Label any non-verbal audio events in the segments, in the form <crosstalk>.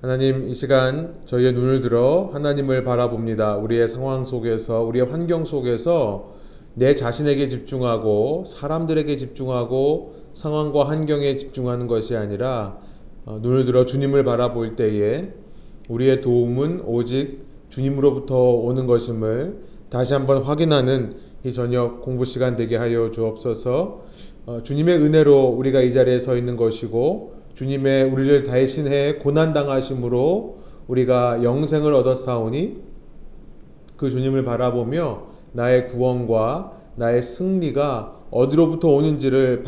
하나님 이 시간 저희의 눈을 들어 하나님을 바라봅니다. 우리의 상황 속에서 우리의 환경 속에서 내 자신에게 집중하고 사람들에게 집중하고 상황과 환경에 집중하는 것이 아니라 어, 눈을 들어 주님을 바라볼 때에 우리의 도움은 오직 주님으로부터 오는 것임을 다시 한번 확인하는 이 저녁 공부 시간 되게 하여 주옵소서. 어, 주님의 은혜로 우리가 이 자리에 서 있는 것이고 주님의 우리를 대신해 고난 당하심으로 우리가 영생을 얻었사오니 그 주님을 바라보며 나의 구원과 나의 승리가 어디로부터 오는지를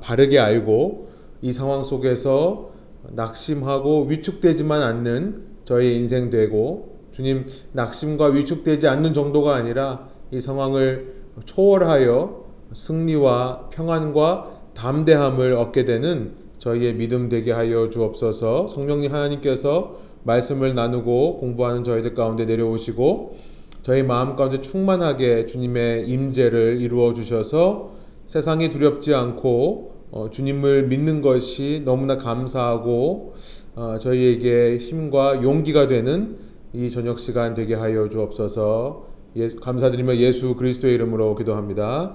바르게 알고 이 상황 속에서 낙심하고 위축되지만 않는 저의 인생 되고 주님 낙심과 위축되지 않는 정도가 아니라 이 상황을 초월하여 승리와 평안과 담대함을 얻게 되는 저희의 믿음 되게 하여 주옵소서. 성령님 하나님께서 말씀을 나누고 공부하는 저희들 가운데 내려오시고 저희 마음 가운데 충만하게 주님의 임재를 이루어 주셔서 세상이 두렵지 않고 어, 주님을 믿는 것이 너무나 감사하고 어, 저희에게 힘과 용기가 되는 이 저녁 시간 되게 하여 주옵소서. 예, 감사드리며 예수 그리스도의 이름으로 기도합니다.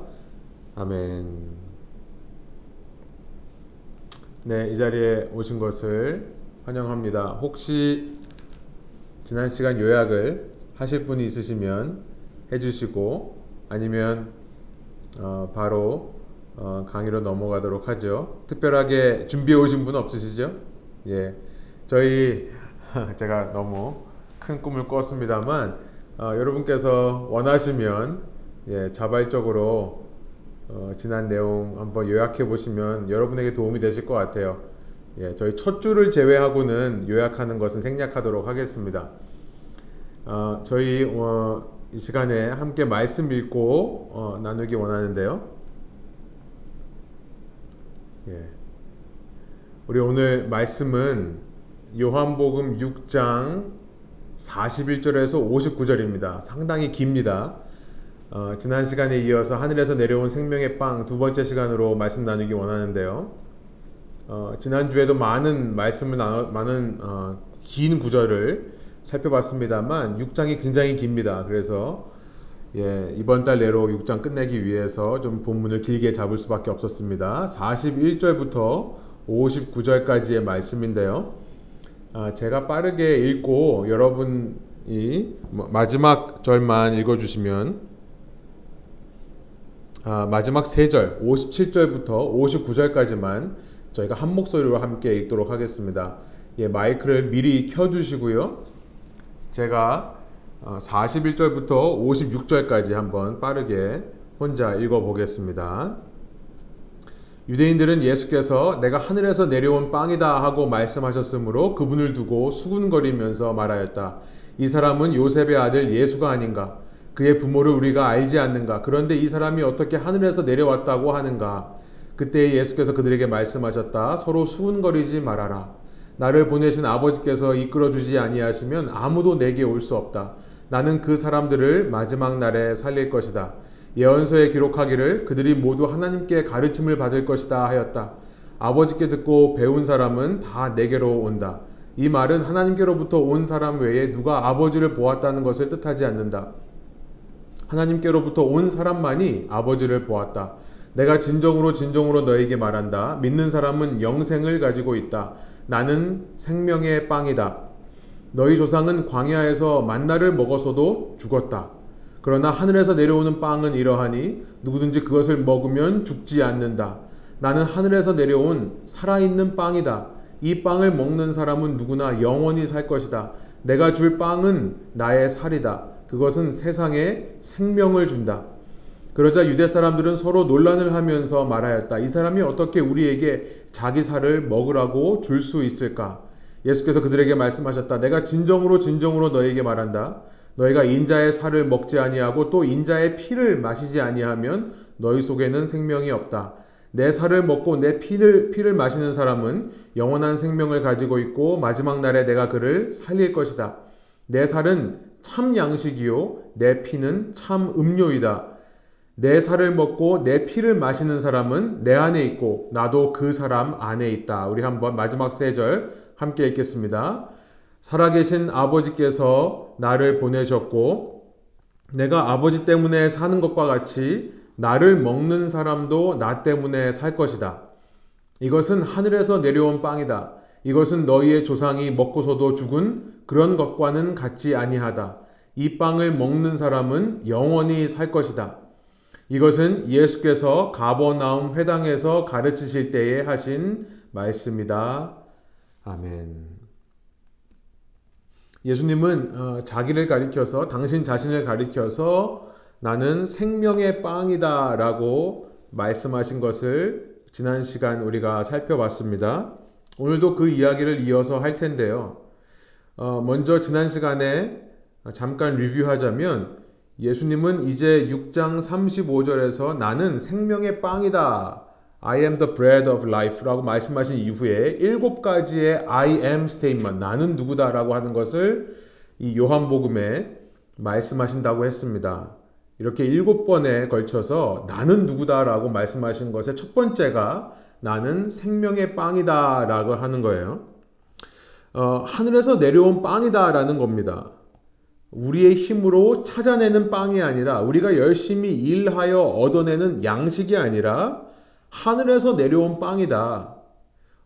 아멘. 네, 이 자리에 오신 것을 환영합니다. 혹시 지난 시간 요약을 하실 분이 있으시면 해주시고 아니면 어, 바로 어, 강의로 넘어가도록 하죠. 특별하게 준비해 오신 분 없으시죠? 예, 저희 <laughs> 제가 너무 큰 꿈을 꿨습니다만 어, 여러분께서 원하시면 예, 자발적으로 어, 지난 내용 한번 요약해 보시면 여러분에게 도움이 되실 것 같아요. 예, 저희 첫 줄을 제외하고는 요약하는 것은 생략하도록 하겠습니다. 어, 저희 어, 이 시간에 함께 말씀 읽고 어, 나누기 원하는데요. 예. 우리 오늘 말씀은 요한복음 6장 41절에서 59절입니다. 상당히 깁니다. 어, 지난 시간에 이어서 하늘에서 내려온 생명의 빵 두 번째 시간으로 말씀 나누기 원하는데요. 어, 지난주에도 많은 말씀을 나눠, 많은 어, 긴 구절을 살펴봤습니다만 6장이 굉장히 깁니다. 그래서 예, 이번 달 내로 6장 끝내기 위해서 좀 본문을 길게 잡을 수밖에 없었습니다. 41절부터 59절까지의 말씀인데요. 아, 제가 빠르게 읽고 여러분이 마지막 절만 읽어주시면 아, 마지막 3절 57절부터 59절까지만 저희가 한 목소리로 함께 읽도록 하겠습니다. 예, 마이크를 미리 켜주시고요. 제가 41절부터 어, 56절까지 한번 빠르게 혼자 읽어보겠습니다. 유대인들은 예수께서 내가 하늘에서 내려온 빵이다 하고 말씀하셨으므로 그분을 두고 수군거리면서 말하였다. 이 사람은 요셉의 아들 예수가 아닌가? 그의 부모를 우리가 알지 않는가? 그런데 이 사람이 어떻게 하늘에서 내려왔다고 하는가? 그때 예수께서 그들에게 말씀하셨다. 서로 수군거리지 말아라. 나를 보내신 아버지께서 이끌어주지 아니하시면 아무도 내게 올 수 없다. 나는 그 사람들을 마지막 날에 살릴 것이다. 예언서에 기록하기를 그들이 모두 하나님께 가르침을 받을 것이다 하였다. 아버지께 듣고 배운 사람은 다 내게로 온다. 이 말은 하나님께로부터 온 사람 외에 누가 아버지를 보았다는 것을 뜻하지 않는다. 하나님께로부터 온 사람만이 아버지를 보았다. 내가 진정으로 진정으로 너에게 말한다. 믿는 사람은 영생을 가지고 있다. 나는 생명의 빵이다. 너희 조상은 광야에서 만나를 먹어서도 죽었다. 그러나 하늘에서 내려오는 빵은 이러하니 누구든지 그것을 먹으면 죽지 않는다. 나는 하늘에서 내려온 살아있는 빵이다. 이 빵을 먹는 사람은 누구나 영원히 살 것이다. 내가 줄 빵은 나의 살이다. 그것은 세상에 생명을 준다. 그러자 유대 사람들은 서로 논란을 하면서 말하였다. 이 사람이 어떻게 우리에게 자기 살을 먹으라고 줄 수 있을까? 예수께서 그들에게 말씀하셨다. 내가 진정으로 진정으로 너에게 말한다. 너희가 인자의 살을 먹지 아니하고 또 인자의 피를 마시지 아니하면 너희 속에는 생명이 없다. 내 살을 먹고 내 피를, 피를 마시는 사람은 영원한 생명을 가지고 있고 마지막 날에 내가 그를 살릴 것이다. 내 살은 참 양식이요 내 피는 참 음료이다. 내 살을 먹고 내 피를 마시는 사람은 내 안에 있고 나도 그 사람 안에 있다. 우리 한번 마지막 세 절 함께 읽겠습니다. 살아계신 아버지께서 나를 보내셨고 내가 아버지 때문에 사는 것과 같이 나를 먹는 사람도 나 때문에 살 것이다. 이것은 하늘에서 내려온 빵이다. 이것은 너희의 조상이 먹고서도 죽은 그런 것과는 같지 아니하다. 이 빵을 먹는 사람은 영원히 살 것이다. 이것은 예수께서 가버나움 회당에서 가르치실 때에 하신 말씀이다. 아멘. 예수님은 어, 자기를 가리켜서 당신 자신을 가리켜서 나는 생명의 빵이다 라고 말씀하신 것을 지난 시간 우리가 살펴봤습니다. 오늘도 그 이야기를 이어서 할 텐데요. 어, 먼저 지난 시간에 잠깐 리뷰하자면 예수님은 이제 6장 35절에서 나는 생명의 빵이다. I am the bread of life라고 말씀하신 이후에 일곱 가지의 I am statement, 나는 누구다 라고 하는 것을 이 요한복음에 말씀하신다고 했습니다. 이렇게 일곱 번에 걸쳐서 나는 누구다 라고 말씀하신 것의 첫 번째가 나는 생명의 빵이다 라고 하는 거예요. 어, 하늘에서 내려온 빵이다 라는 겁니다. 우리의 힘으로 찾아내는 빵이 아니라 우리가 열심히 일하여 얻어내는 양식이 아니라 하늘에서 내려온 빵이다.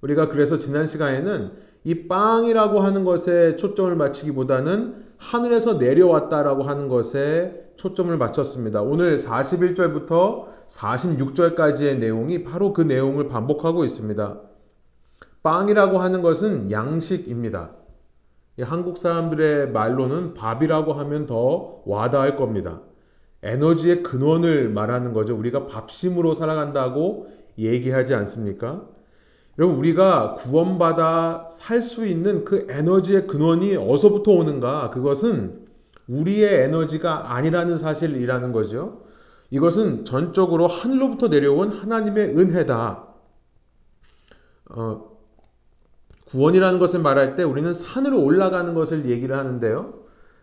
우리가 그래서 지난 시간에는 이 빵이라고 하는 것에 초점을 맞추기보다는 하늘에서 내려왔다라고 하는 것에 초점을 맞췄습니다. 오늘 41절부터 46절까지의 내용이 바로 그 내용을 반복하고 있습니다. 빵이라고 하는 것은 양식입니다. 한국 사람들의 말로는 밥이라고 하면 더 와닿을 겁니다. 에너지의 근원을 말하는 거죠. 우리가 밥심으로 살아간다고 얘기하지 않습니까? 여러분, 우리가 구원받아 살 수 있는 그 에너지의 근원이 어디서부터 오는가? 그것은 우리의 에너지가 아니라는 사실이라는 거죠. 이것은 전적으로 하늘로부터 내려온 하나님의 은혜다. 어, 구원이라는 것을 말할 때 우리는 산으로 올라가는 것을 얘기를 하는데요.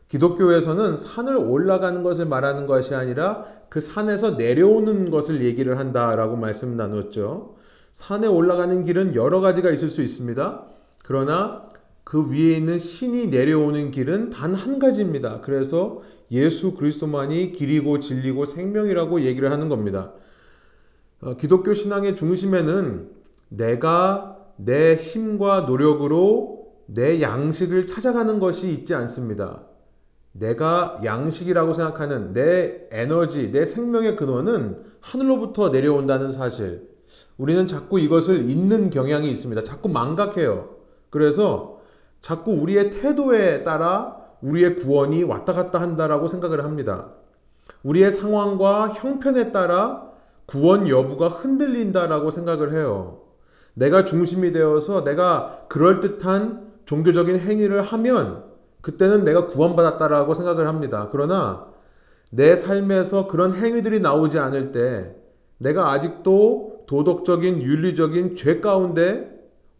기독교에서는 산을 올라가는 것을 말하는 것이 아니라 그 산에서 내려오는 것을 얘기를 한다라고 말씀 나눴죠. 산에 올라가는 길은 여러 가지가 있을 수 있습니다. 그러나 그 위에 있는 신이 내려오는 길은 단 한 가지입니다. 그래서 예수 그리스도만이 길이고 진리고 생명이라고 얘기를 하는 겁니다. 어, 기독교 신앙의 중심에는 내가 내 힘과 노력으로 내 양식을 찾아가는 것이 있지 않습니다. 내가 양식이라고 생각하는 내 에너지, 내 생명의 근원은 하늘로부터 내려온다는 사실. 우리는 자꾸 이것을 잊는 경향이 있습니다. 자꾸 망각해요. 그래서 자꾸 우리의 태도에 따라 우리의 구원이 왔다 갔다 한다라고 생각을 합니다. 우리의 상황과 형편에 따라 구원 여부가 흔들린다라고 생각을 해요. 내가 중심이 되어서 내가 그럴듯한 종교적인 행위를 하면 그때는 내가 구원받았다라고 생각을 합니다. 그러나 내 삶에서 그런 행위들이 나오지 않을 때 내가 아직도 도덕적인 윤리적인 죄 가운데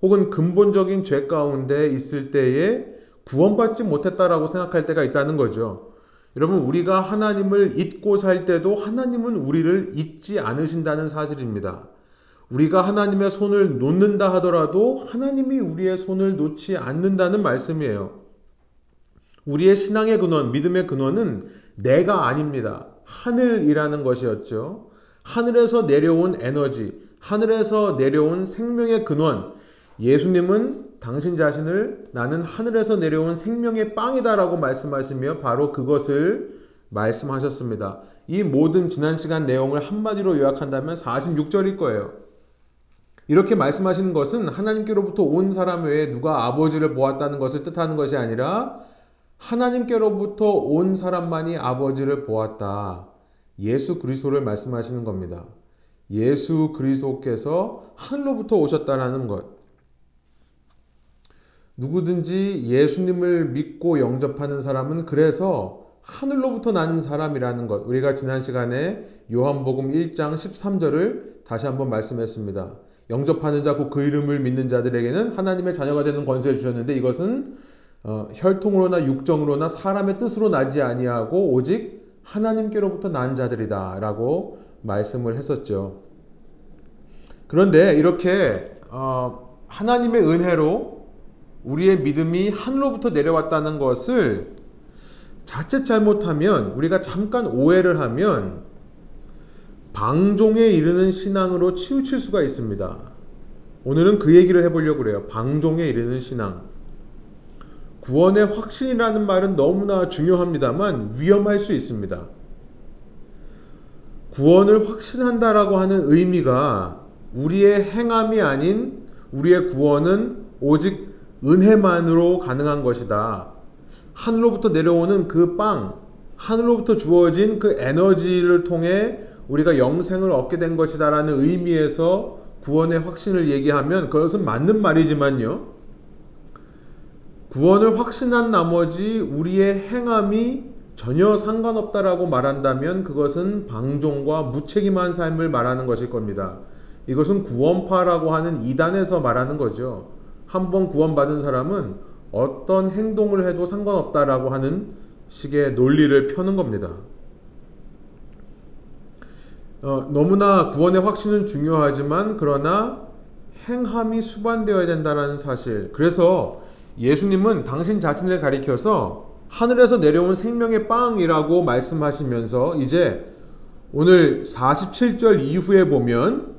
혹은 근본적인 죄 가운데 있을 때에 구원받지 못했다라고 생각할 때가 있다는 거죠. 여러분, 우리가 하나님을 잊고 살 때도 하나님은 우리를 잊지 않으신다는 사실입니다. 우리가 하나님의 손을 놓는다 하더라도 하나님이 우리의 손을 놓지 않는다는 말씀이에요. 우리의 신앙의 근원, 믿음의 근원은 내가 아닙니다. 하늘이라는 것이었죠. 하늘에서 내려온 에너지, 하늘에서 내려온 생명의 근원. 예수님은 당신 자신을 나는 하늘에서 내려온 생명의 빵이다라고 말씀하시며 바로 그것을 말씀하셨습니다. 이 모든 지난 시간 내용을 한마디로 요약한다면 46절일 거예요. 이렇게 말씀하시는 것은 하나님께로부터 온 사람 외에 누가 아버지를 보았다는 것을 뜻하는 것이 아니라 하나님께로부터 온 사람만이 아버지를 보았다. 예수 그리스도를 말씀하시는 겁니다. 예수 그리스도께서 하늘로부터 오셨다라는 것. 누구든지 예수님을 믿고 영접하는 사람은 그래서 하늘로부터 난 사람이라는 것. 우리가 지난 시간에 요한복음 1장 13절을 다시 한번 말씀했습니다. 영접하는 자, 그 이름을 믿는 자들에게는 하나님의 자녀가 되는 권세를 주셨는데 이것은 어, 혈통으로나 육정으로나 사람의 뜻으로 나지 아니하고 오직 하나님께로부터 난 자들이다라고 말씀을 했었죠. 그런데 이렇게 어, 하나님의 은혜로 우리의 믿음이 하늘로부터 내려왔다는 것을 자칫 잘못하면 우리가 잠깐 오해를 하면 방종에 이르는 신앙으로 치우칠 수가 있습니다. 오늘은 그 얘기를 해보려고 그래요. 방종에 이르는 신앙. 구원의 확신이라는 말은 너무나 중요합니다만 위험할 수 있습니다. 구원을 확신한다라고 하는 의미가 우리의 행함이 아닌 우리의 구원은 오직 은혜만으로 가능한 것이다. 하늘로부터 내려오는 그 빵, 하늘로부터 주어진 그 에너지를 통해 우리가 영생을 얻게 된 것이다라는 의미에서 구원의 확신을 얘기하면 그것은 맞는 말이지만요. 구원을 확신한 나머지 우리의 행함이 전혀 상관없다라고 말한다면 그것은 방종과 무책임한 삶을 말하는 것일 겁니다. 이것은 구원파라고 하는 이단에서 말하는 거죠. 한번 구원받은 사람은 어떤 행동을 해도 상관없다라고 하는 식의 논리를 펴는 겁니다. 어, 너무나 구원의 확신은 중요하지만 그러나 행함이 수반되어야 된다는 사실. 그래서 예수님은 당신 자신을 가리켜서 하늘에서 내려온 생명의 빵이라고 말씀하시면서 이제 오늘 47절 이후에 보면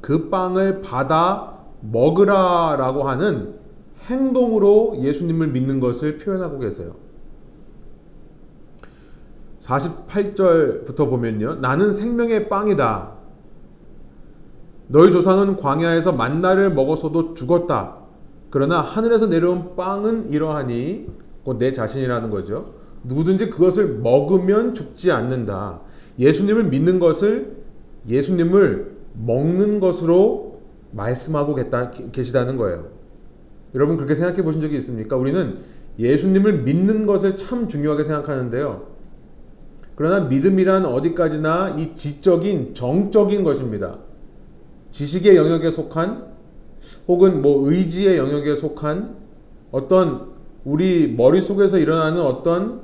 그 빵을 받아 먹으라라고 하는 행동으로 예수님을 믿는 것을 표현하고 계세요. 48절부터 보면요. 나는 생명의 빵이다. 너희 조상은 광야에서 만나를 먹어서도 죽었다. 그러나 하늘에서 내려온 빵은 이러하니 곧 내 자신이라는 거죠. 누구든지 그것을 먹으면 죽지 않는다. 예수님을 믿는 것을 예수님을 먹는 것으로 말씀하고 계시다는 거예요. 여러분 그렇게 생각해 보신 적이 있습니까? 우리는 예수님을 믿는 것을 참 중요하게 생각하는데요. 그러나 믿음이란 어디까지나 이 지적인 정적인 것입니다. 지식의 영역에 속한 혹은 뭐 의지의 영역에 속한 어떤 우리 머릿속에서 일어나는 어떤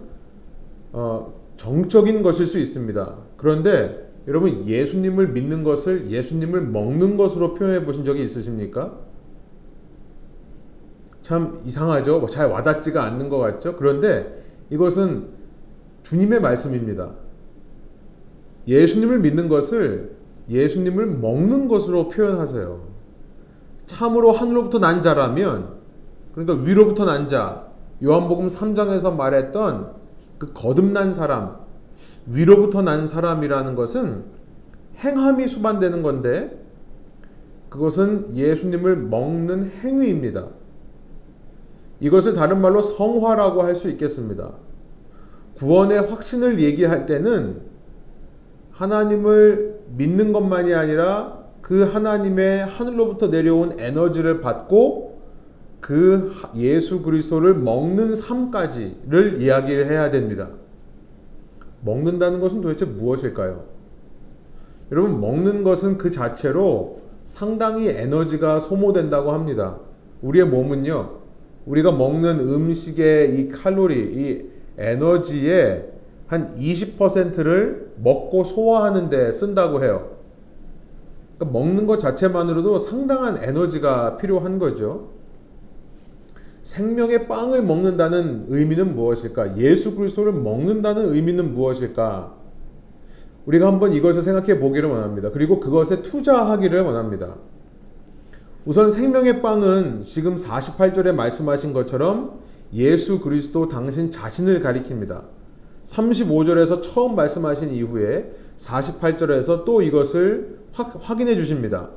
어, 정적인 것일 수 있습니다. 그런데 여러분 예수님을 믿는 것을 예수님을 먹는 것으로 표현해 보신 적이 있으십니까? 참 이상하죠? 뭐잘 와닿지가 않는 것 같죠? 그런데 이것은 주님의 말씀입니다. 예수님을 믿는 것을 예수님을 먹는 것으로 표현하세요. 참으로 하늘로부터 난 자라면 그러니까 위로부터 난 자, 요한복음 3장에서 말했던 그 거듭난 사람, 위로부터 난 사람이라는 것은 행함이 수반되는 건데 그것은 예수님을 먹는 행위입니다. 이것을 다른 말로 성화라고 할 수 있겠습니다. 구원의 확신을 얘기할 때는 하나님을 믿는 것만이 아니라 그 하나님의 하늘로부터 내려온 에너지를 받고 그 예수 그리스도를 먹는 삶까지를 이야기를 해야 됩니다. 먹는다는 것은 도대체 무엇일까요? 여러분, 먹는 것은 그 자체로 상당히 에너지가 소모된다고 합니다. 우리의 몸은요, 우리가 먹는 음식의 이 칼로리, 이 에너지의 한 20%를 먹고 소화하는 데 쓴다고 해요. 그러니까 먹는 것 자체만으로도 상당한 에너지가 필요한 거죠. 생명의 빵을 먹는다는 의미는 무엇일까? 예수 그리스도를 먹는다는 의미는 무엇일까? 우리가 한번 이것을 생각해 보기를 원합니다. 그리고 그것에 투자하기를 원합니다. 우선 생명의 빵은 지금 48절에 말씀하신 것처럼 예수 그리스도 당신 자신을 가리킵니다. 35절에서 처음 말씀하신 이후에 48절에서 또 이것을 확, 인해 주십니다.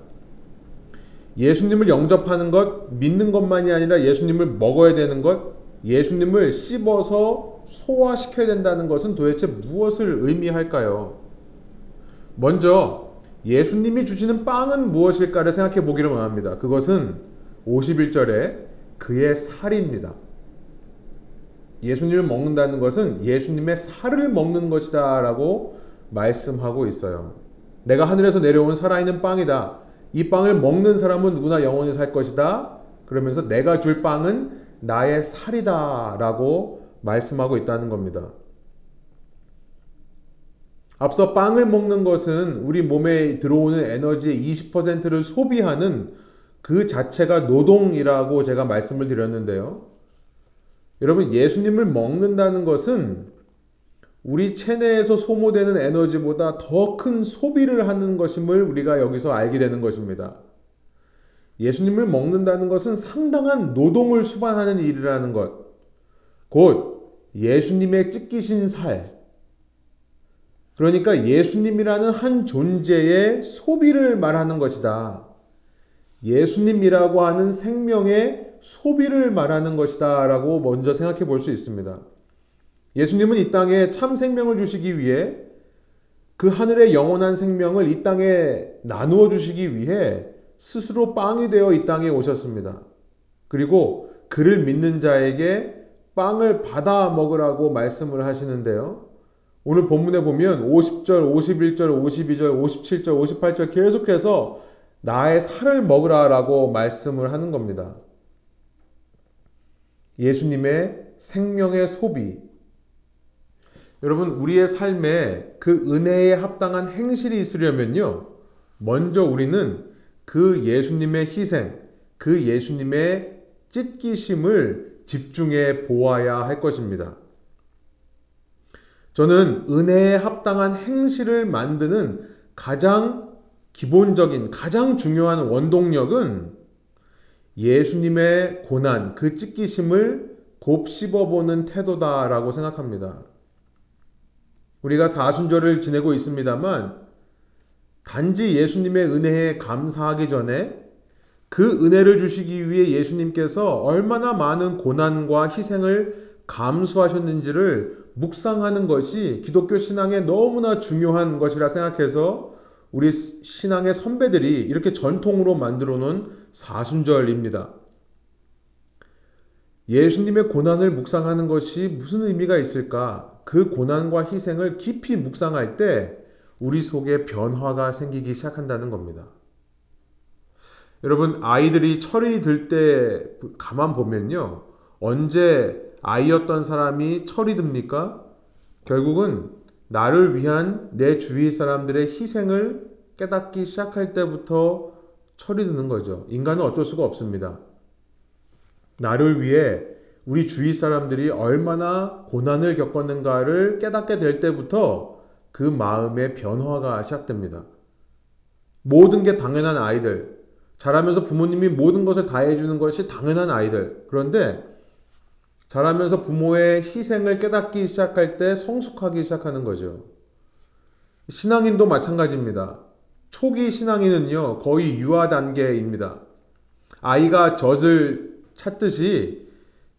예수님을 영접하는 것, 믿는 것만이 아니라 예수님을 먹어야 되는 것, 예수님을 씹어서 소화시켜야 된다는 것은 도대체 무엇을 의미할까요? 먼저 예수님이 주시는 빵은 무엇일까를 생각해 보기를 원합니다. 그것은 51절에 그의 살입니다. 예수님을 먹는다는 것은 예수님의 살을 먹는 것이다 라고 말씀하고 있어요. 내가 하늘에서 내려온 살아있는 빵이다. 이 빵을 먹는 사람은 누구나 영원히 살 것이다. 그러면서 내가 줄 빵은 나의 살이다 라고 말씀하고 있다는 겁니다. 앞서 빵을 먹는 것은 우리 몸에 들어오는 에너지의 20%를 소비하는 그 자체가 노동이라고 제가 말씀을 드렸는데요. 여러분, 예수님을 먹는다는 것은 우리 체내에서 소모되는 에너지보다 더 큰 소비를 하는 것임을 우리가 여기서 알게 되는 것입니다. 예수님을 먹는다는 것은 상당한 노동을 수반하는 일이라는 것. 곧 예수님의 찢기신 살. 그러니까 예수님이라는 한 존재의 소비를 말하는 것이다. 예수님이라고 하는 생명의 소비를 말하는 것이다. 라고 먼저 생각해 볼 수 있습니다. 예수님은 이 땅에 참 생명을 주시기 위해 그 하늘의 영원한 생명을 이 땅에 나누어 주시기 위해 스스로 빵이 되어 이 땅에 오셨습니다. 그리고 그를 믿는 자에게 빵을 받아 먹으라고 말씀을 하시는데요. 오늘 본문에 보면 50절, 51절, 52절, 57절, 58절 계속해서 나의 살을 먹으라라고 말씀을 하는 겁니다. 예수님의 생명의 소비, 여러분, 우리의 삶에 그 은혜에 합당한 행실이 있으려면요. 먼저 우리는 그 예수님의 희생, 그 예수님의 찢기심을 집중해 보아야 할 것입니다. 저는 은혜에 합당한 행실을 만드는 가장 기본적인, 가장 중요한 원동력은 예수님의 고난, 그 찢기심을 곱씹어보는 태도다라고 생각합니다. 우리가 사순절을 지내고 있습니다만 단지 예수님의 은혜에 감사하기 전에 그 은혜를 주시기 위해 예수님께서 얼마나 많은 고난과 희생을 감수하셨는지를 묵상하는 것이 기독교 신앙에 너무나 중요한 것이라 생각해서 우리 신앙의 선배들이 이렇게 전통으로 만들어 놓은 사순절입니다. 예수님의 고난을 묵상하는 것이 무슨 의미가 있을까? 그 고난과 희생을 깊이 묵상할 때 우리 속에 변화가 생기기 시작한다는 겁니다. 여러분, 아이들이 철이 들 때 가만 보면요. 언제 아이였던 사람이 철이 듭니까? 결국은 나를 위한 내 주위 사람들의 희생을 깨닫기 시작할 때부터 철이 드는 거죠. 인간은 어쩔 수가 없습니다. 나를 위해 우리 주위 사람들이 얼마나 고난을 겪었는가를 깨닫게 될 때부터 그 마음의 변화가 시작됩니다. 모든 게 당연한 아이들, 자라면서 부모님이 모든 것을 다 해주는 것이 당연한 아이들. 그런데 자라면서 부모의 희생을 깨닫기 시작할 때 성숙하기 시작하는 거죠. 신앙인도 마찬가지입니다. 초기 신앙인은요, 거의 유아 단계입니다. 아이가 젖을 찾듯이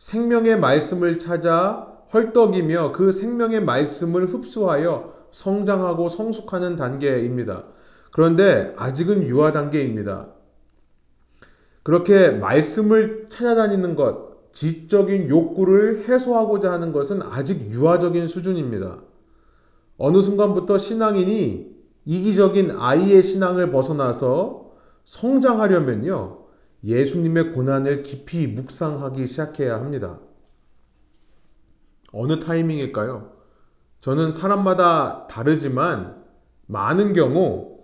생명의 말씀을 찾아 헐떡이며 그 생명의 말씀을 흡수하여 성장하고 성숙하는 단계입니다. 그런데 아직은 유아 단계입니다. 그렇게 말씀을 찾아다니는 것, 지적인 욕구를 해소하고자 하는 것은 아직 유아적인 수준입니다. 어느 순간부터 신앙인이 이기적인 아이의 신앙을 벗어나서 성장하려면요. 예수님의 고난을 깊이 묵상하기 시작해야 합니다. 어느 타이밍일까요? 저는 사람마다 다르지만 많은 경우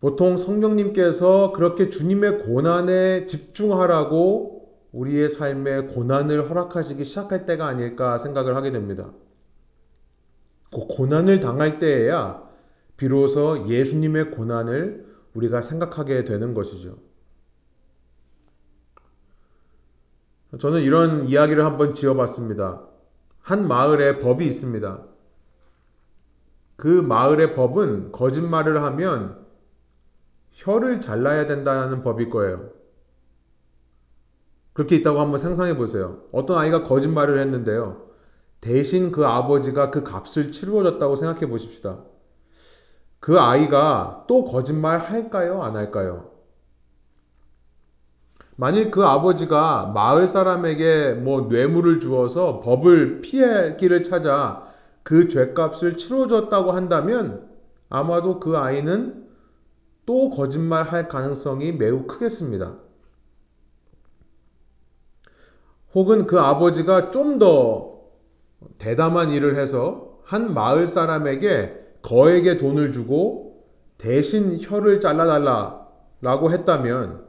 보통 성령님께서 그렇게 주님의 고난에 집중하라고 우리의 삶에 고난을 허락하시기 시작할 때가 아닐까 생각을 하게 됩니다. 그 고난을 당할 때에야 비로소 예수님의 고난을 우리가 생각하게 되는 것이죠. 저는 이런 이야기를 한번 지어봤습니다. 한 마을에 법이 있습니다. 그 마을의 법은 거짓말을 하면 혀를 잘라야 된다는 법일 거예요. 그렇게 있다고 한번 상상해 보세요. 어떤 아이가 거짓말을 했는데요. 대신 그 아버지가 그 값을 치루어졌다고 생각해 보십시다. 그 아이가 또 거짓말 할까요? 안 할까요? 만일 그 아버지가 마을 사람에게 뭐 뇌물을 주어서 법을 피할 길을 찾아 그 죄값을 치러줬다고 한다면 아마도 그 아이는 또 거짓말 할 가능성이 매우 크겠습니다. 혹은 그 아버지가 좀 더 대담한 일을 해서 한 마을 사람에게 거액의 돈을 주고 대신 혀를 잘라달라 라고 했다면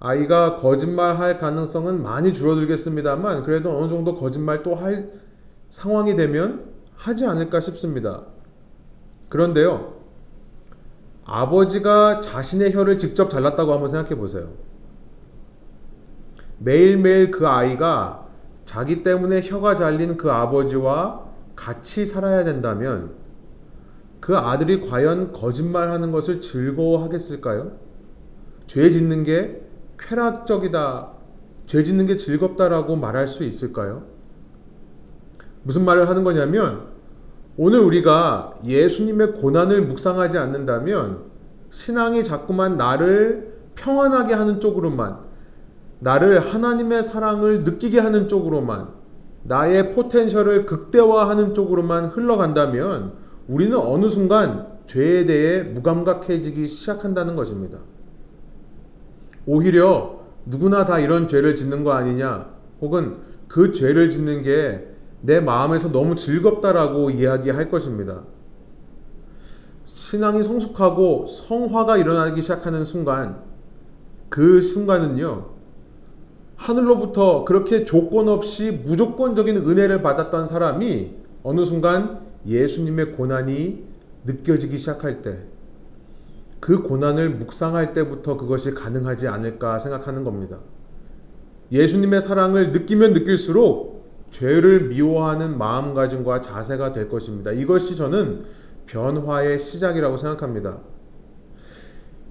아이가 거짓말 할 가능성은 많이 줄어들겠습니다만 그래도 어느 정도 거짓말 또 할 상황이 되면 하지 않을까 싶습니다. 그런데요. 아버지가 자신의 혀를 직접 잘랐다고 한번 생각해 보세요. 매일매일 그 아이가 자기 때문에 혀가 잘린 그 아버지와 같이 살아야 된다면 그 아들이 과연 거짓말하는 것을 즐거워하겠을까요? 죄 짓는 게 쾌락적이다, 죄 짓는 게 즐겁다라고 말할 수 있을까요? 무슨 말을 하는 거냐면 오늘 우리가 예수님의 고난을 묵상하지 않는다면 신앙이 자꾸만 나를 평안하게 하는 쪽으로만 나를 하나님의 사랑을 느끼게 하는 쪽으로만 나의 포텐셜을 극대화하는 쪽으로만 흘러간다면 우리는 어느 순간 죄에 대해 무감각해지기 시작한다는 것입니다. 오히려 누구나 다 이런 죄를 짓는 거 아니냐, 혹은 그 죄를 짓는 게 내 마음에서 너무 즐겁다라고 이야기할 것입니다. 신앙이 성숙하고 성화가 일어나기 시작하는 순간, 그 순간은요, 하늘로부터 그렇게 조건 없이 무조건적인 은혜를 받았던 사람이 어느 순간 예수님의 고난이 느껴지기 시작할 때, 그 고난을 묵상할 때부터 그것이 가능하지 않을까 생각하는 겁니다. 예수님의 사랑을 느끼면 느낄수록 죄를 미워하는 마음가짐과 자세가 될 것입니다. 이것이 저는 변화의 시작이라고 생각합니다.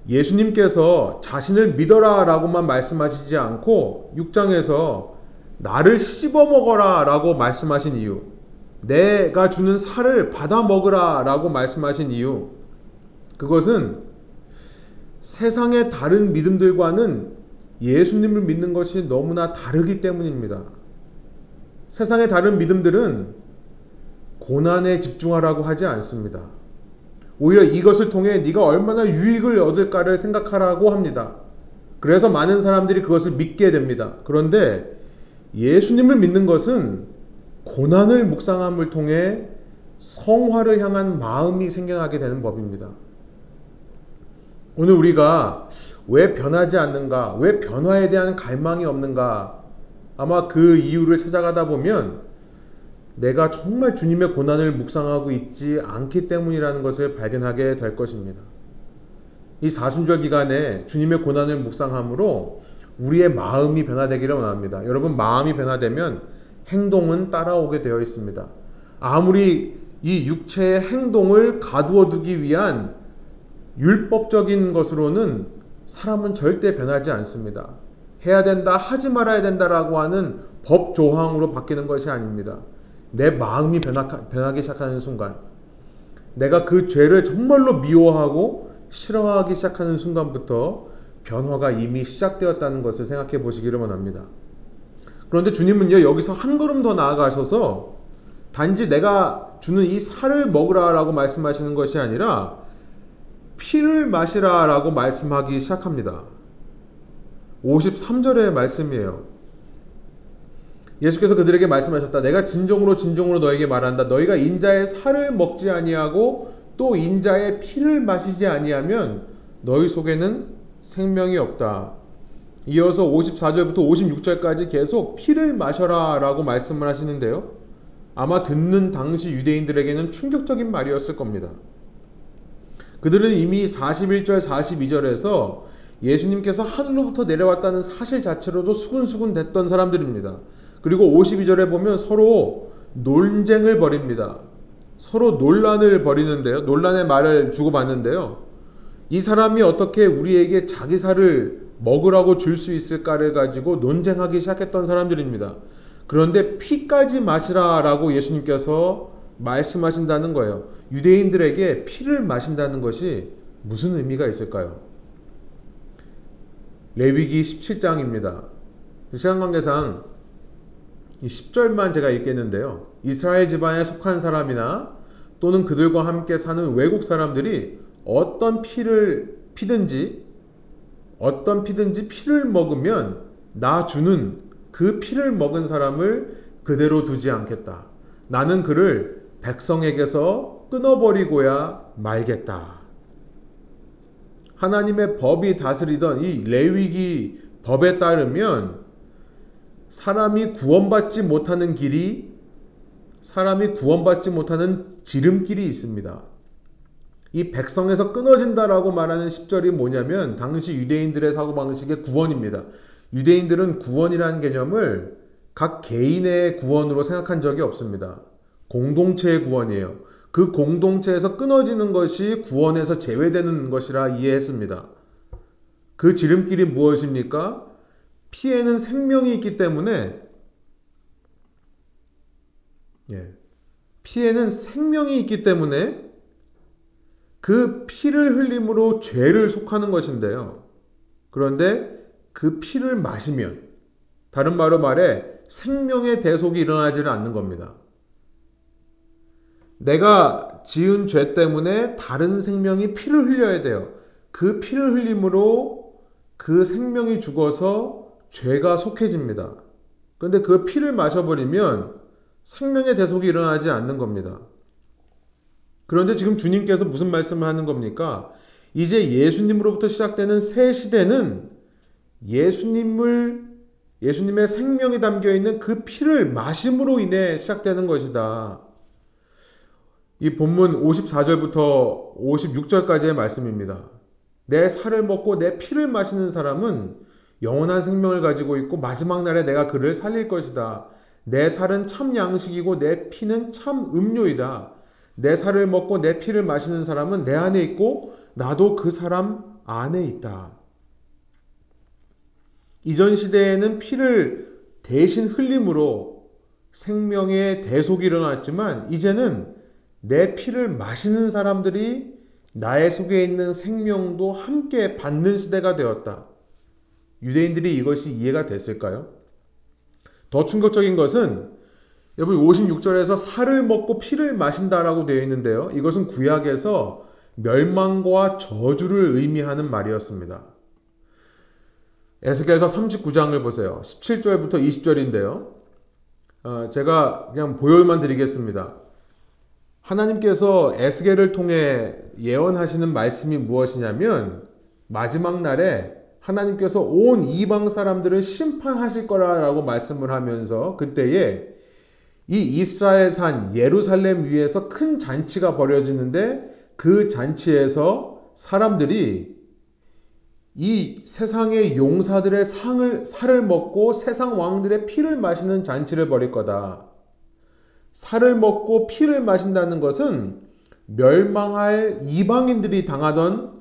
예수님께서 자신을 믿어라 라고만 말씀하시지 않고 6장에서 나를 씹어 먹어라 라고 말씀하신 이유, 내가 주는 살을 받아 먹으라 라고 말씀하신 이유, 그것은 세상의 다른 믿음들과는 예수님을 믿는 것이 너무나 다르기 때문입니다. 세상의 다른 믿음들은 고난에 집중하라고 하지 않습니다. 오히려 이것을 통해 네가 얼마나 유익을 얻을까를 생각하라고 합니다. 그래서 많은 사람들이 그것을 믿게 됩니다. 그런데 예수님을 믿는 것은 고난을 묵상함을 통해 성화를 향한 마음이 생겨나게 되는 법입니다. 오늘 우리가 왜 변하지 않는가, 왜 변화에 대한 갈망이 없는가, 아마 그 이유를 찾아가다 보면 내가 정말 주님의 고난을 묵상하고 있지 않기 때문이라는 것을 발견하게 될 것입니다. 이 사순절 기간에 주님의 고난을 묵상함으로 우리의 마음이 변화되기를 원합니다. 여러분, 마음이 변화되면 행동은 따라오게 되어 있습니다. 아무리 이 육체의 행동을 가두어 두기 위한 율법적인 것으로는 사람은 절대 변하지 않습니다. 해야 된다, 하지 말아야 된다라고 하는 법 조항으로 바뀌는 것이 아닙니다. 내 마음이 변하, 변하기 시작하는 순간, 내가 그 죄를 정말로 미워하고 싫어하기 시작하는 순간부터 변화가 이미 시작되었다는 것을 생각해 보시기를 원합니다. 그런데 주님은요, 여기서 한 걸음 더 나아가셔서 단지 내가 주는 이 살을 먹으라라고 말씀하시는 것이 아니라 피를 마시라 라고 말씀하기 시작합니다. 53절의 말씀이에요. 예수께서 그들에게 말씀하셨다. 내가 진정으로 진정으로 너에게 말한다. 너희가 인자의 살을 먹지 아니하고 또 인자의 피를 마시지 아니하면 너희 속에는 생명이 없다. 이어서 54절부터 56절까지 계속 피를 마셔라 라고 말씀을 하시는데요. 아마 듣는 당시 유대인들에게는 충격적인 말이었을 겁니다. 그들은 이미 41절, 42절에서 예수님께서 하늘로부터 내려왔다는 사실 자체로도 수군수군 됐던 사람들입니다. 그리고 52절에 보면 서로 논쟁을 벌입니다. 서로 논란을 벌이는데요. 논란의 말을 주고받는데요. 이 사람이 어떻게 우리에게 자기 살을 먹으라고 줄 수 있을까를 가지고 논쟁하기 시작했던 사람들입니다. 그런데 피까지 마시라라고 예수님께서 말씀하신다는 거예요. 유대인들에게 피를 마신다는 것이 무슨 의미가 있을까요? 레위기 17장입니다. 시간 관계상 이 10절만 제가 읽겠는데요. 이스라엘 집안에 속한 사람이나 또는 그들과 함께 사는 외국 사람들이 어떤 피를 피든지 어떤 피든지 피를 먹으면 나 주는 그 피를 먹은 사람을 그대로 두지 않겠다. 나는 그를 백성에게서 끊어버리고야 말겠다. 하나님의 법이 다스리던 이 레위기 법에 따르면 사람이 구원받지 못하는 길이 사람이 구원받지 못하는 지름길이 있습니다. 이 백성에서 끊어진다라고 말하는 10절이 뭐냐면 당시 유대인들의 사고방식의 구원입니다. 유대인들은 구원이라는 개념을 각 개인의 구원으로 생각한 적이 없습니다. 공동체의 구원이에요. 그 공동체에서 끊어지는 것이 구원에서 제외되는 것이라 이해했습니다. 그 지름길이 무엇입니까? 피에는 생명이 있기 때문에 예, 피에는 생명이 있기 때문에 그 피를 흘림으로 죄를 속하는 것인데요. 그런데 그 피를 마시면 다른 말로 말해 생명의 대속이 일어나지를 않는 겁니다. 내가 지은 죄 때문에 다른 생명이 피를 흘려야 돼요. 그 피를 흘림으로 그 생명이 죽어서 죄가 속해집니다. 그런데 그 피를 마셔버리면 생명의 대속이 일어나지 않는 겁니다. 그런데 지금 주님께서 무슨 말씀을 하는 겁니까? 이제 예수님으로부터 시작되는 새 시대는 예수님을 예수님의 생명이 담겨 있는 그 피를 마심으로 인해 시작되는 것이다. 이 본문 54절부터 56절까지의 말씀입니다. 내 살을 먹고 내 피를 마시는 사람은 영원한 생명을 가지고 있고 마지막 날에 내가 그를 살릴 것이다. 내 살은 참 양식이고 내 피는 참 음료이다. 내 살을 먹고 내 피를 마시는 사람은 내 안에 있고 나도 그 사람 안에 있다. 이전 시대에는 피를 대신 흘림으로 생명의 대속이 일어났지만 이제는 내 피를 마시는 사람들이 나의 속에 있는 생명도 함께 받는 시대가 되었다. 유대인들이 이것이 이해가 됐을까요? 더 충격적인 것은 여러분 56절에서 살을 먹고 피를 마신다라고 되어 있는데요. 이것은 구약에서 멸망과 저주를 의미하는 말이었습니다. 에스겔서 39장을 보세요. 17절부터 20절인데요. 어, 제가 그냥 보여만 드리겠습니다. 하나님께서 에스겔을 통해 예언하시는 말씀이 무엇이냐면 마지막 날에 하나님께서 온 이방 사람들을 심판하실 거라라고 말씀을 하면서 그때에 이 이스라엘 산 예루살렘 위에서 큰 잔치가 벌어지는데 그 잔치에서 사람들이 이 세상의 용사들의 상을 살을 먹고 세상 왕들의 피를 마시는 잔치를 벌일 거다. 살을 먹고 피를 마신다는 것은 멸망할 이방인들이 당하던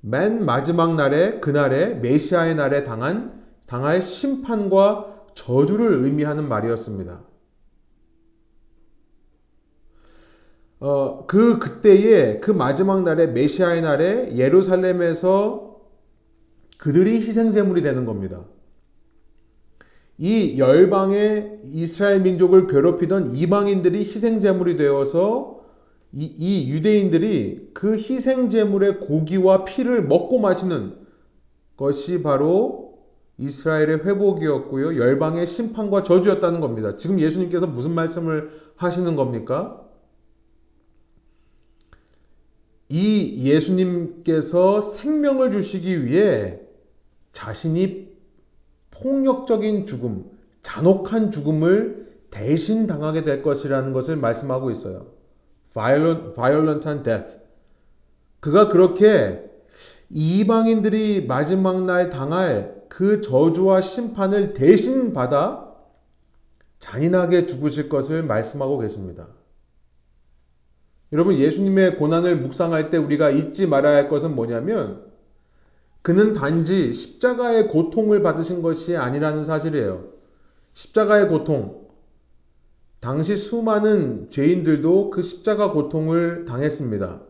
맨 마지막 날에 그날에 메시아의 날에 당한 당할 심판과 저주를 의미하는 말이었습니다. 어, 그 그때에 그 마지막 날에 메시아의 날에 예루살렘에서 그들이 희생 제물이 되는 겁니다. 이 열방의 이스라엘 민족을 괴롭히던 이방인들이 희생 제물이 되어서 이, 이 유대인들이 그 희생 제물의 고기와 피를 먹고 마시는 것이 바로 이스라엘의 회복이었고요. 열방의 심판과 저주였다는 겁니다. 지금 예수님께서 무슨 말씀을 하시는 겁니까? 이 예수님께서 생명을 주시기 위해 자신이 폭력적인 죽음, 잔혹한 죽음을 대신 당하게 될 것이라는 것을 말씀하고 있어요. violent, violent한 death. 그가 그렇게 이방인들이 마지막 날 당할 그 저주와 심판을 대신 받아 잔인하게 죽으실 것을 말씀하고 계십니다. 여러분, 예수님의 고난을 묵상할 때 우리가 잊지 말아야 할 것은 뭐냐면, 그는 단지 십자가의 고통을 받으신 것이 아니라는 사실이에요. 십자가의 고통, 당시 수많은 죄인들도 그 십자가 고통을 당했습니다.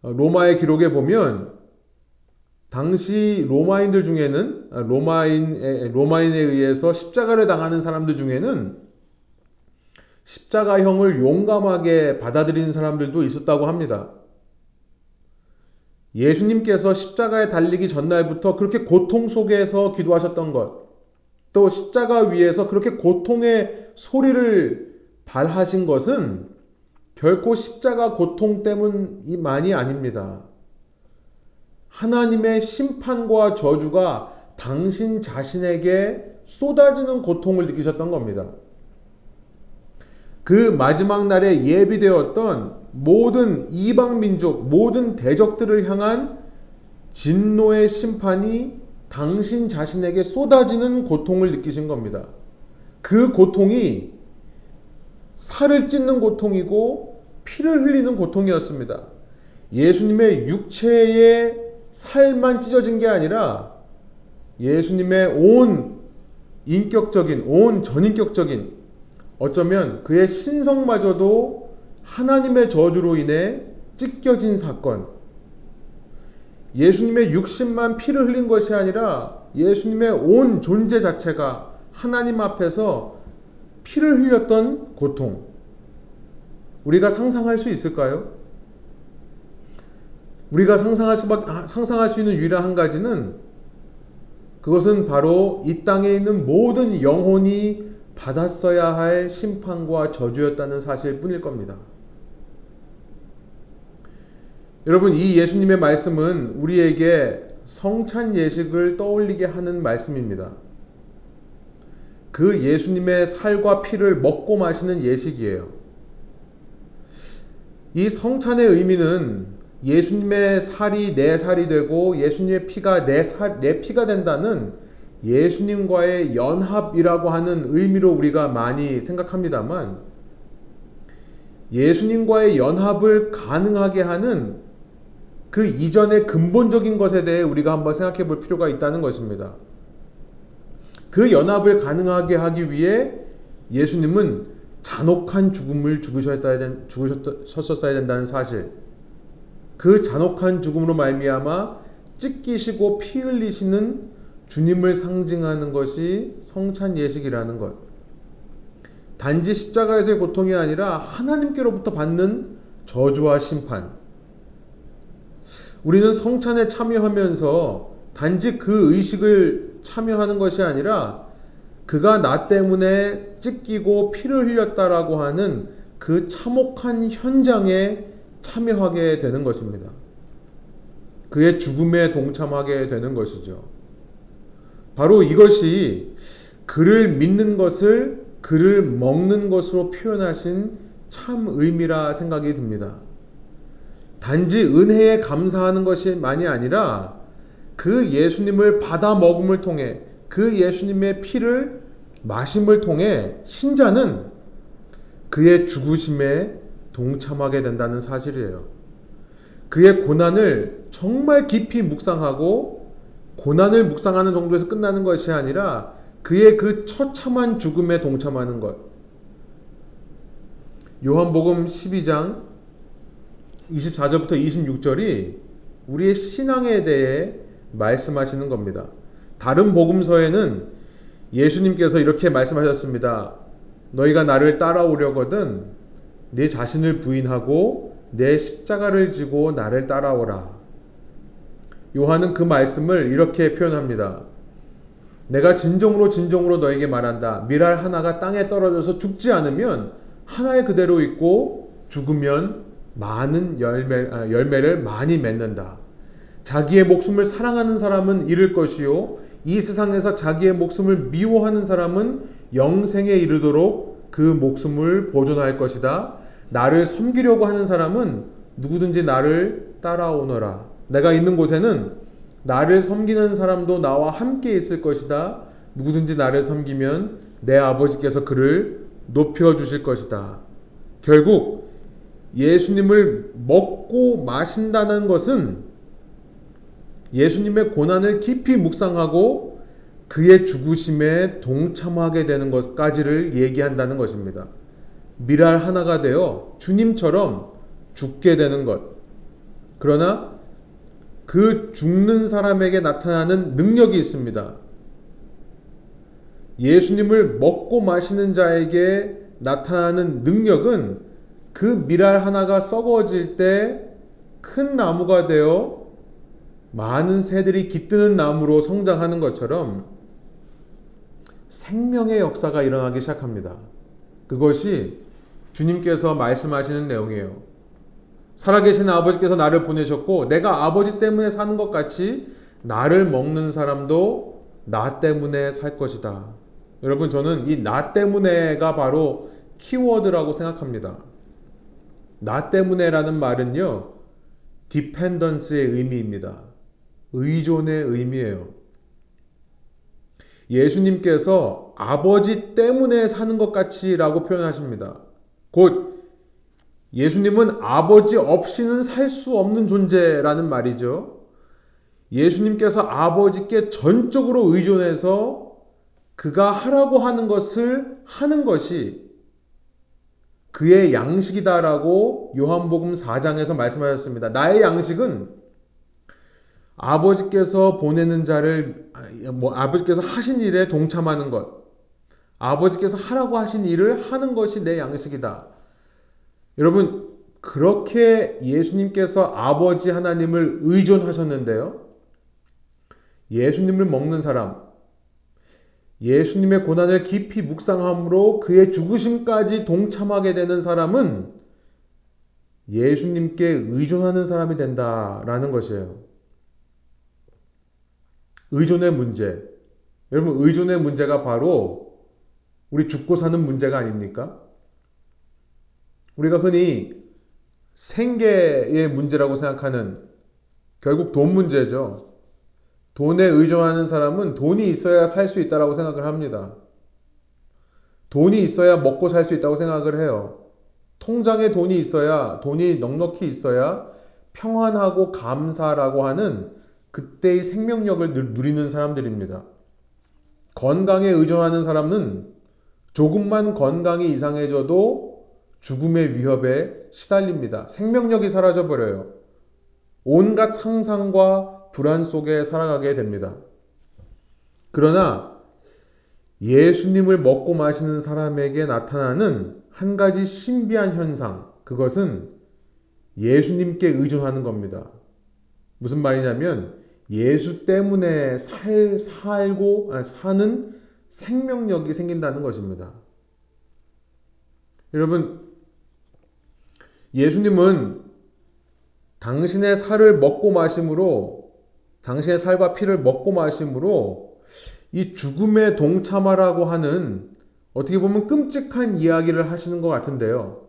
어, 로마의 기록에 보면 당시 로마인들 중에는 아, 로마인 로마인에 의해서 십자가를 당하는 사람들 중에는 십자가형을 용감하게 받아들이는 사람들도 있었다고 합니다. 예수님께서 십자가에 달리기 전날부터 그렇게 고통 속에서 기도하셨던 것, 또 십자가 위에서 그렇게 고통의 소리를 발하신 것은 결코 십자가 고통 때문이만이 아닙니다. 하나님의 심판과 저주가 당신 자신에게 쏟아지는 고통을 느끼셨던 겁니다. 그 마지막 날에 예비되었던 모든 이방 민족, 모든 대적들을 향한 진노의 심판이 당신 자신에게 쏟아지는 고통을 느끼신 겁니다. 그 고통이 살을 찢는 고통이고 피를 흘리는 고통이었습니다. 예수님의 육체의 살만 찢어진 게 아니라 예수님의 온 인격적인, 온 전인격적인 어쩌면 그의 신성마저도 하나님의 저주로 인해 찢겨진 사건. 예수님의 육신만 피를 흘린 것이 아니라 예수님의 온 존재 자체가 하나님 앞에서 피를 흘렸던 고통. 우리가 상상할 수 있을까요? 우리가 상상할 수 상상할 수 있는 유일한 한 가지는 그것은 바로 이 땅에 있는 모든 영혼이 받았어야 할 심판과 저주였다는 사실 뿐일 겁니다. 여러분, 이 예수님의 말씀은 우리에게 성찬 예식을 떠올리게 하는 말씀입니다. 그 예수님의 살과 피를 먹고 마시는 예식이에요. 이 성찬의 의미는 예수님의 살이 내 살이 되고 예수님의 피가 내, 살, 내 피가 된다는 예수님과의 연합이라고 하는 의미로 우리가 많이 생각합니다만 예수님과의 연합을 가능하게 하는 그 이전의 근본적인 것에 대해 우리가 한번 생각해 볼 필요가 있다는 것입니다. 그 연합을 가능하게 하기 위해 예수님은 잔혹한 죽음을 죽으셨어야 된다는 사실, 그 잔혹한 죽음으로 말미암아 찢기시고 피 흘리시는 주님을 상징하는 것이 성찬 예식이라는 것. 단지 십자가에서의 고통이 아니라 하나님께로부터 받는 저주와 심판. 우리는 성찬에 참여하면서 단지 그 의식을 참여하는 것이 아니라 그가 나 때문에 찢기고 피를 흘렸다라고 하는 그 참혹한 현장에 참여하게 되는 것입니다. 그의 죽음에 동참하게 되는 것이죠. 바로 이것이 그를 믿는 것을 그를 먹는 것으로 표현하신 참 의미라 생각이 듭니다. 단지 은혜에 감사하는 것이만이 아니라 그 예수님을 받아 먹음을 통해 그 예수님의 피를 마심을 통해 신자는 그의 죽으심에 동참하게 된다는 사실이에요. 그의 고난을 정말 깊이 묵상하고 고난을 묵상하는 정도에서 끝나는 것이 아니라 그의 그 처참한 죽음에 동참하는 것. 요한복음 12장 24절부터 26절이 우리의 신앙에 대해 말씀하시는 겁니다. 다른 복음서에는 예수님께서 이렇게 말씀하셨습니다. 너희가 나를 따라오려거든 내 자신을 부인하고 내 십자가를 지고 나를 따라오라. 요한은 그 말씀을 이렇게 표현합니다. 내가 진정으로 진정으로 너에게 말한다. 미랄 하나가 땅에 떨어져서 죽지 않으면 하나의 그대로 있고 죽으면 많은 열매, 아, 열매를 많이 맺는다. 자기의 목숨을 사랑하는 사람은 잃을 것이요. 이 세상에서 자기의 목숨을 미워하는 사람은 영생에 이르도록 그 목숨을 보존할 것이다. 나를 섬기려고 하는 사람은 누구든지 나를 따라오너라. 내가 있는 곳에는 나를 섬기는 사람도 나와 함께 있을 것이다. 누구든지 나를 섬기면 내 아버지께서 그를 높여 주실 것이다. 결국 예수님을 먹고 마신다는 것은 예수님의 고난을 깊이 묵상하고 그의 죽으심에 동참하게 되는 것까지를 얘기한다는 것입니다. 미랄 하나가 되어 주님처럼 죽게 되는 것. 그러나 그 죽는 사람에게 나타나는 능력이 있습니다. 예수님을 먹고 마시는 자에게 나타나는 능력은 그 미랄 하나가 썩어질 때 큰 나무가 되어 많은 새들이 깃드는 나무로 성장하는 것처럼 생명의 역사가 일어나기 시작합니다. 그것이 주님께서 말씀하시는 내용이에요. 살아계신 아버지께서 나를 보내셨고 내가 아버지 때문에 사는 것 같이 나를 먹는 사람도 나 때문에 살 것이다. 여러분, 저는 이 나 때문에가 바로 키워드라고 생각합니다. 나 때문에라는 말은요, 디펜던스의 의미입니다. 의존의 의미예요. 예수님께서 아버지 때문에 사는 것 같이라고 표현하십니다. 곧 예수님은 아버지 없이는 살 수 없는 존재라는 말이죠. 예수님께서 아버지께 전적으로 의존해서 그가 하라고 하는 것을 하는 것이 그의 양식이다라고 요한복음 4장에서 말씀하셨습니다. 나의 양식은 아버지께서 보내는 자를 뭐 아버지께서 하신 일에 동참하는 것, 아버지께서 하라고 하신 일을 하는 것이 내 양식이다. 여러분 그렇게 예수님께서 아버지 하나님을 의존하셨는데요. 예수님을 먹는 사람, 예수님의 고난을 깊이 묵상함으로 그의 죽으심까지 동참하게 되는 사람은 예수님께 의존하는 사람이 된다라는 것이에요. 의존의 문제. 여러분, 의존의 문제가 바로 우리 죽고 사는 문제가 아닙니까? 우리가 흔히 생계의 문제라고 생각하는 결국 돈 문제죠. 돈에 의존하는 사람은 돈이 있어야 살 수 있다라고 생각을 합니다. 돈이 있어야 먹고 살 수 있다고 생각을 해요. 통장에 돈이 있어야 돈이 넉넉히 있어야 평안하고 감사라고 하는 그때의 생명력을 누리는 사람들입니다. 건강에 의존하는 사람은 조금만 건강이 이상해져도 죽음의 위협에 시달립니다. 생명력이 사라져버려요. 온갖 상상과 불안 속에 살아가게 됩니다. 그러나 예수님을 먹고 마시는 사람에게 나타나는 한 가지 신비한 현상, 그것은 예수님께 의존하는 겁니다. 무슨 말이냐면 예수 때문에 살, 살고, 아, 사는 생명력이 생긴다는 것입니다. 여러분, 예수님은 당신의 살을 먹고 마심으로 당신의 살과 피를 먹고 마심으로 이 죽음에 동참하라고 하는 어떻게 보면 끔찍한 이야기를 하시는 것 같은데요.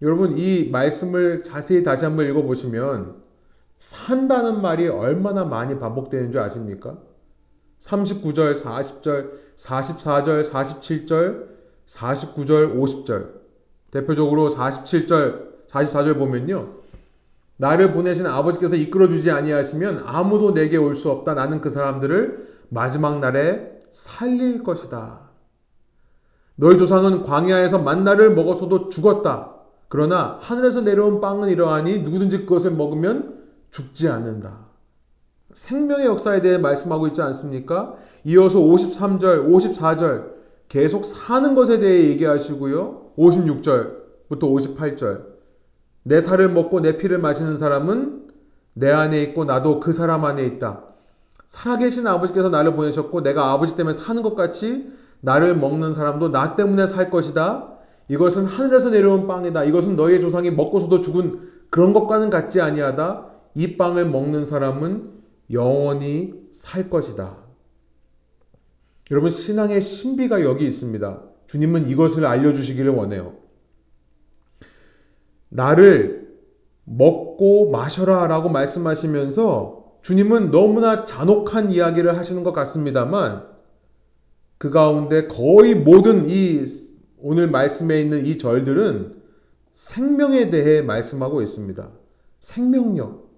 여러분, 이 말씀을 자세히 다시 한번 읽어보시면 산다는 말이 얼마나 많이 반복되는 줄 아십니까? 39절, 40절, 44절, 47절, 49절, 50절. 대표적으로 47절, 44절 보면요. 나를 보내신 아버지께서 이끌어 주지 아니하시면 아무도 내게 올 수 없다. 나는 그 사람들을 마지막 날에 살릴 것이다. 너희 조상은 광야에서 만나를 먹었어도 죽었다. 그러나 하늘에서 내려온 빵은 이러하니 누구든지 그것을 먹으면 죽지 않는다. 생명의 역사에 대해 말씀하고 있지 않습니까? 이어서 53절, 54절 계속 사는 것에 대해 얘기하시고요. 56절부터 58절 내 살을 먹고 내 피를 마시는 사람은 내 안에 있고 나도 그 사람 안에 있다. 살아계신 아버지께서 나를 보내셨고 내가 아버지 때문에 사는 것 같이 나를 먹는 사람도 나 때문에 살 것이다. 이것은 하늘에서 내려온 빵이다. 이것은 너희의 조상이 먹고서도 죽은 그런 것과는 같지 아니하다. 이 빵을 먹는 사람은 영원히 살 것이다. 여러분 신앙의 신비가 여기 있습니다. 주님은 이것을 알려주시기를 원해요. 나를 먹고 마셔라 라고 말씀하시면서 주님은 너무나 잔혹한 이야기를 하시는 것 같습니다만 그 가운데 거의 모든 이 오늘 말씀에 있는 이 절들은 생명에 대해 말씀하고 있습니다. 생명력.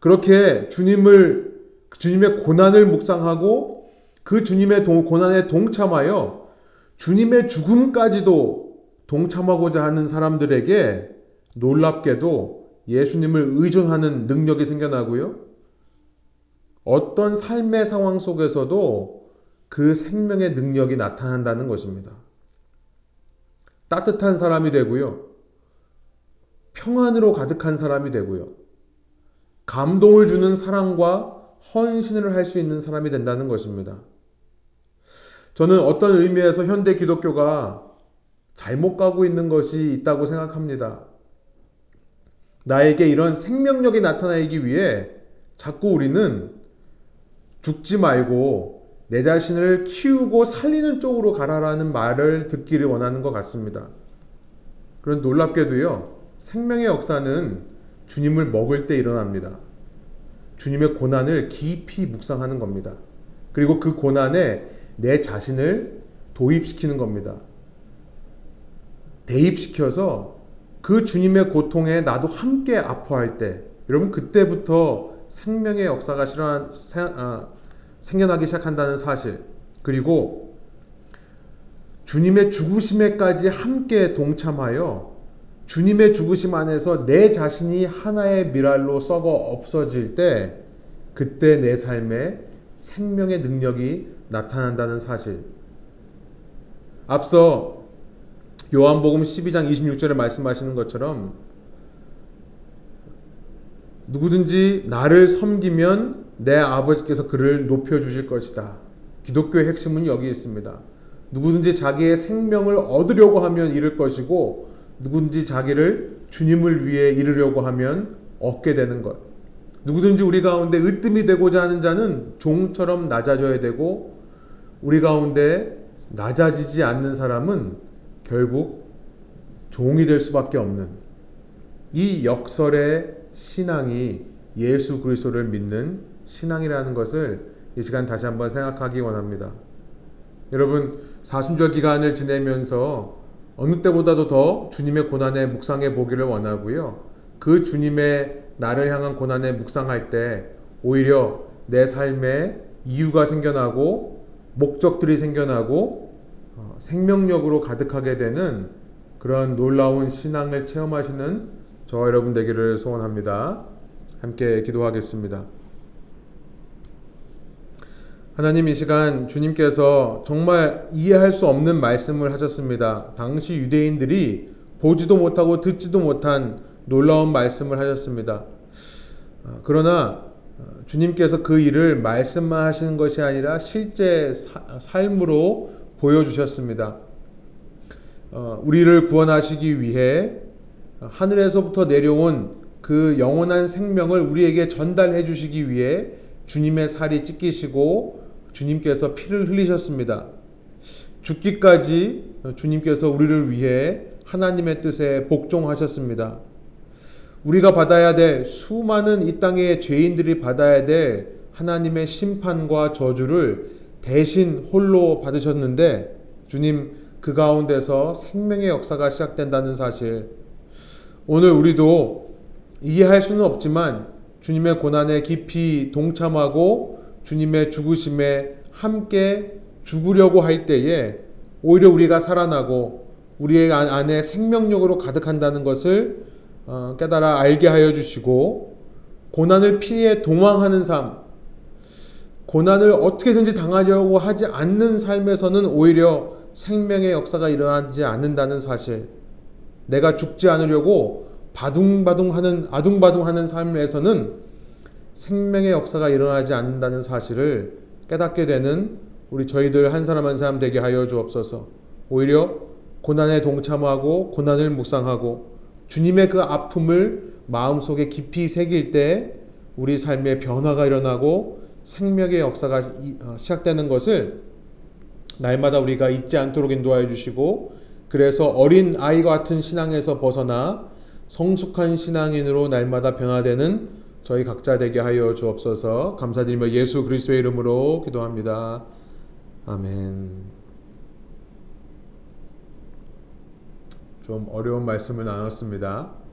그렇게 주님을, 주님의 고난을 묵상하고 그 주님의 고난에 동참하여 주님의 죽음까지도 동참하고자 하는 사람들에게 놀랍게도 예수님을 의존하는 능력이 생겨나고요. 어떤 삶의 상황 속에서도 그 생명의 능력이 나타난다는 것입니다. 따뜻한 사람이 되고요. 평안으로 가득한 사람이 되고요. 감동을 주는 사랑과 헌신을 할 수 있는 사람이 된다는 것입니다. 저는 어떤 의미에서 현대 기독교가 잘못 가고 있는 것이 있다고 생각합니다. 나에게 이런 생명력이 나타나기 위해 자꾸 우리는 죽지 말고 내 자신을 키우고 살리는 쪽으로 가라라는 말을 듣기를 원하는 것 같습니다. 그런 놀랍게도요, 생명의 역사는 주님을 먹을 때 일어납니다. 주님의 고난을 깊이 묵상하는 겁니다. 그리고 그 고난에 내 자신을 도입시키는 겁니다. 대입시켜서 그 주님의 고통에 나도 함께 아파할 때, 여러분 그때부터 생명의 역사가 실현, 아, 생겨나기 시작한다는 사실, 그리고 주님의 죽으심에까지 함께 동참하여 주님의 죽으심 안에서 내 자신이 하나의 미랄로 썩어 없어질 때, 그때 내 삶에 생명의 능력이 나타난다는 사실. 앞서 요한복음 12장 26절에 말씀하시는 것처럼 누구든지 나를 섬기면 내 아버지께서 그를 높여주실 것이다. 기독교의 핵심은 여기 있습니다. 누구든지 자기의 생명을 얻으려고 하면 잃을 것이고 누구든지 자기를 주님을 위해 이루려고 하면 얻게 되는 것. 누구든지 우리 가운데 으뜸이 되고자 하는 자는 종처럼 낮아져야 되고 우리 가운데 낮아지지 않는 사람은 결국 종이 될 수밖에 없는 이 역설의 신앙이 예수 그리스도를 믿는 신앙이라는 것을 이 시간 다시 한번 생각하기 원합니다. 여러분 사순절 기간을 지내면서 어느 때보다도 더 주님의 고난에 묵상해 보기를 원하고요. 그 주님의 나를 향한 고난에 묵상할 때 오히려 내 삶에 이유가 생겨나고 목적들이 생겨나고 어, 생명력으로 가득하게 되는 그런 놀라운 신앙을 체험하시는 저 여러분 되기를 소원합니다. 함께 기도하겠습니다. 하나님 이 시간 주님께서 정말 이해할 수 없는 말씀을 하셨습니다. 당시 유대인들이 보지도 못하고 듣지도 못한 놀라운 말씀을 하셨습니다. 어, 그러나 어, 주님께서 그 일을 말씀만 하시는 것이 아니라 실제 삶으로 보여주셨습니다. 어, 우리를 구원하시기 위해 하늘에서부터 내려온 그 영원한 생명을 우리에게 전달해 주시기 위해 주님의 살이 찢기시고 주님께서 피를 흘리셨습니다. 죽기까지 주님께서 우리를 위해 하나님의 뜻에 복종하셨습니다. 우리가 받아야 될 수많은 이 땅의 죄인들이 받아야 될 하나님의 심판과 저주를 대신 홀로 받으셨는데 주님 그 가운데서 생명의 역사가 시작된다는 사실. 오늘 우리도 이해할 수는 없지만 주님의 고난에 깊이 동참하고 주님의 죽으심에 함께 죽으려고 할 때에 오히려 우리가 살아나고 우리의 안에 생명력으로 가득한다는 것을 어, 깨달아 알게 하여 주시고 고난을 피해 도망하는 삶, 고난을 어떻게든지 당하려고 하지 않는 삶에서는 오히려 생명의 역사가 일어나지 않는다는 사실, 내가 죽지 않으려고 바둥바둥하는 아둥바둥하는 삶에서는 생명의 역사가 일어나지 않는다는 사실을 깨닫게 되는 우리 저희들 한 사람 한 사람 되게 하여 주옵소서. 오히려 고난에 동참하고 고난을 묵상하고 주님의 그 아픔을 마음속에 깊이 새길 때 우리 삶의 변화가 일어나고 생명의 역사가 어, 시작되는 것을 날마다 우리가 잊지 않도록 인도하여 주시고 그래서 어린 아이와 같은 신앙에서 벗어나 성숙한 신앙인으로 날마다 변화되는 저희 각자 되게 하여 주옵소서 감사드리며 예수 그리스도의 이름으로 기도합니다. 아멘. 좀 어려운 말씀을 나눴습니다.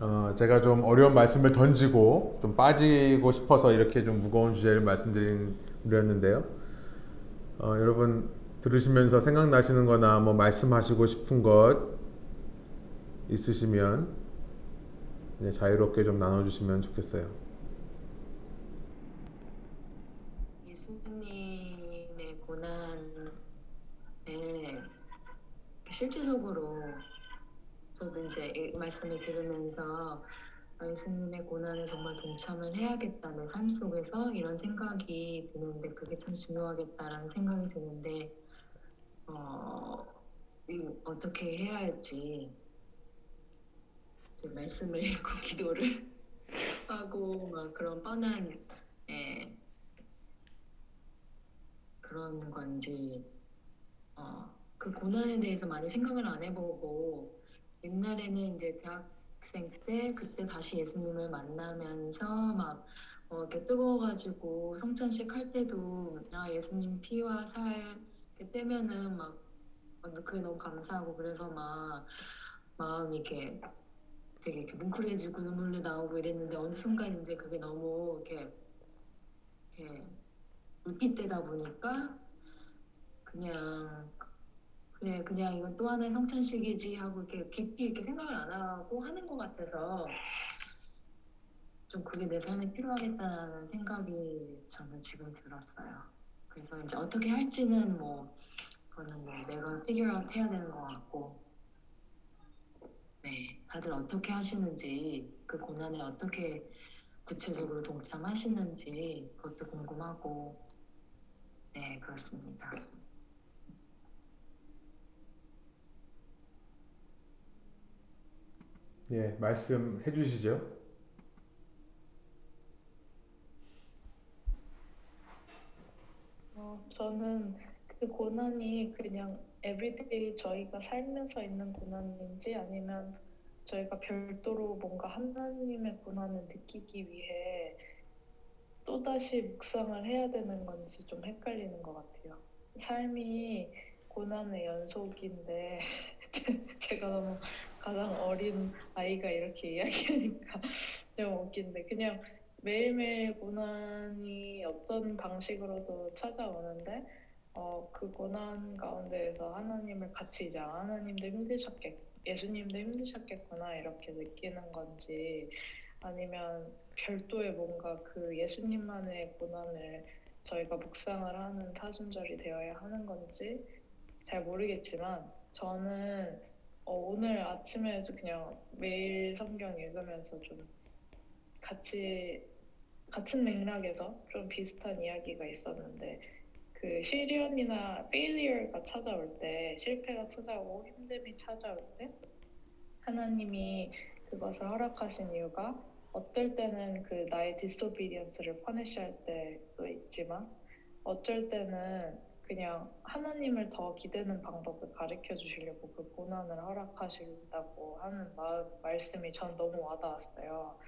어, 제가 좀 어려운 말씀을 던지고 좀 빠지고 싶어서 이렇게 좀 무거운 주제를 말씀드렸는데요. 어, 여러분 들으시면서 생각나시는 거나 뭐 말씀하시고 싶은 것 있으시면 자유롭게 좀 나눠주시면 좋겠어요. 예수님의 고난에 실질적으로 저도 이제 이 말씀을 들으면서 예수님의 고난에 정말 동참을 해야겠다는 삶 속에서 이런 생각이 드는데 그게 참 중요하겠다라는 생각이 드는데 어, 어떻게 해야 할지 말씀을 읽고 <laughs> 기도를 하고 막 그런 뻔한 예, 그런 건지 어, 그 고난에 대해서 많이 생각을 안 해보고 옛날에는 이제 대학생 때 그때 다시 예수님을 만나면서 막 어, 이렇게 뜨거워가지고 성찬식 할 때도 아, 예수님 피와 살 떼면은 막 어, 그게 너무 감사하고 그래서 막 마음이 이렇게 되게 이렇게 뭉클해지고 눈물도 나오고 이랬는데 어느 순간 이제 그게 너무 이렇게 이렇게 물빛되다 보니까 그냥 그래 그냥 이건 또 하나의 성찬식이지 하고 이렇게 깊이 이렇게 생각을 안 하고 하는 것 같아서 좀 그게 내 삶에 필요하겠다는 생각이 저는 지금 들었어요. 그래서 이제 어떻게 할지는 뭐 그거는 뭐 내가 피규어 해야 되는 것 같고 네 다들 어떻게 하시는지 그 고난에 어떻게 구체적으로 동참하시는지 그것도 궁금하고 네 그렇습니다. 예, 말씀해 주시죠. 어, 저는 그 고난이 그냥 everyday 저희가 살면서 있는 고난인지 아니면 저희가 별도로 뭔가 하나님의 고난을 느끼기 위해 또다시 묵상을 해야 되는 건지 좀 헷갈리는 것 같아요. 삶이 고난의 연속인데 <laughs> 제가 너무 가장 어린 아이가 이렇게 이야기하니까 <laughs> 좀 웃긴데 그냥 매일매일 고난이 어떤 방식으로도 찾아오는데 어, 그 고난 가운데에서 하나님을 같이 이제 아, 하나님도 힘드셨겠 예수님도 힘드셨겠구나 이렇게 느끼는 건지 아니면 별도의 뭔가 그 예수님만의 고난을 저희가 묵상을 하는 사순절이 되어야 하는 건지 잘 모르겠지만 저는 어, 오늘 아침에도 그냥 매일 성경 읽으면서 좀 같이 같은 맥락에서 좀 비슷한 이야기가 있었는데 그 시련이나 failure가 찾아올 때 실패가 찾아오고 힘듦이 찾아올 때 하나님이 그것을 허락하신 이유가 어떨 때는 그 나의 disobedience를 퍼니시할 때도 있지만 어쩔 때는 그냥 하나님을 더 기대는 방법을 가르쳐 주시려고 그 고난을 허락하신다고 하는 마, 말씀이 전 너무 와닿았어요.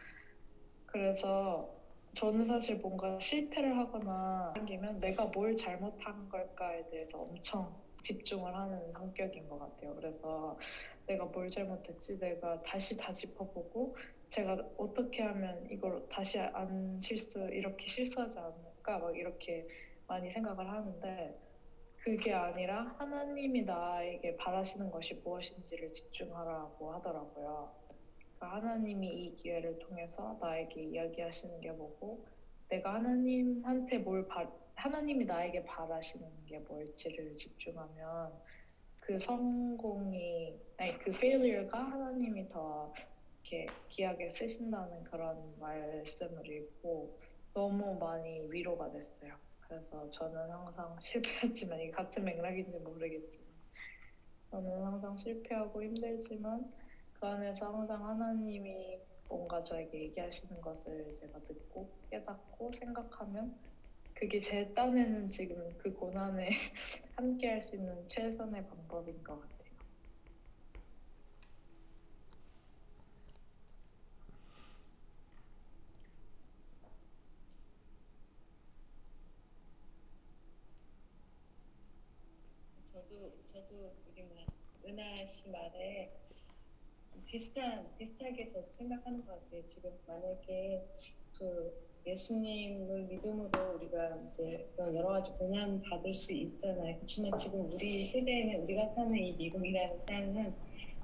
그래서 저는 사실 뭔가 실패를 하거나 생기면 내가 뭘 잘못한 걸까에 대해서 엄청 집중을 하는 성격인 것 같아요. 그래서 내가 뭘 잘못했지, 내가 다시 다 짚어보고 제가 어떻게 하면 이걸 다시 안 실수, 이렇게 실수하지 않을까, 막 이렇게 많이 생각을 하는데 그게 아니라 하나님이 나에게 바라시는 것이 무엇인지를 집중하라고 하더라고요. 그러니까 하나님이 이 기회를 통해서 나에게 이야기하시는 게 뭐고 내가 하나님한테 뭘 바, 하나님이 나에게 바라시는 게 뭘지를 집중하면 그 성공이 아니 그 failure가 하나님이 더 이렇게 귀하게 쓰신다는 그런 말씀을 읽고 너무 많이 위로가 됐어요. 그래서 저는 항상 실패했지만 이게 같은 맥락인지 모르겠지만 저는 항상 실패하고 힘들지만 그 안에서 항상 하나님이 뭔가 저에게 얘기하시는 것을 제가 듣고 깨닫고 생각하면 그게 제 딴에는 지금 그 고난에 <laughs> 함께 할 수 있는 최선의 방법인 것 같아요. 저도 저도 되게 막 은하 씨 말에 비슷한 비슷하게 저도 생각하는 것 같아요. 지금 만약에 그 예수님을 믿음으로 우리가 이제 그런 여러 가지 고난 받을 수 있잖아요. 그렇지만 지금 우리 세대에는 우리가 사는 이 미국이라는 땅은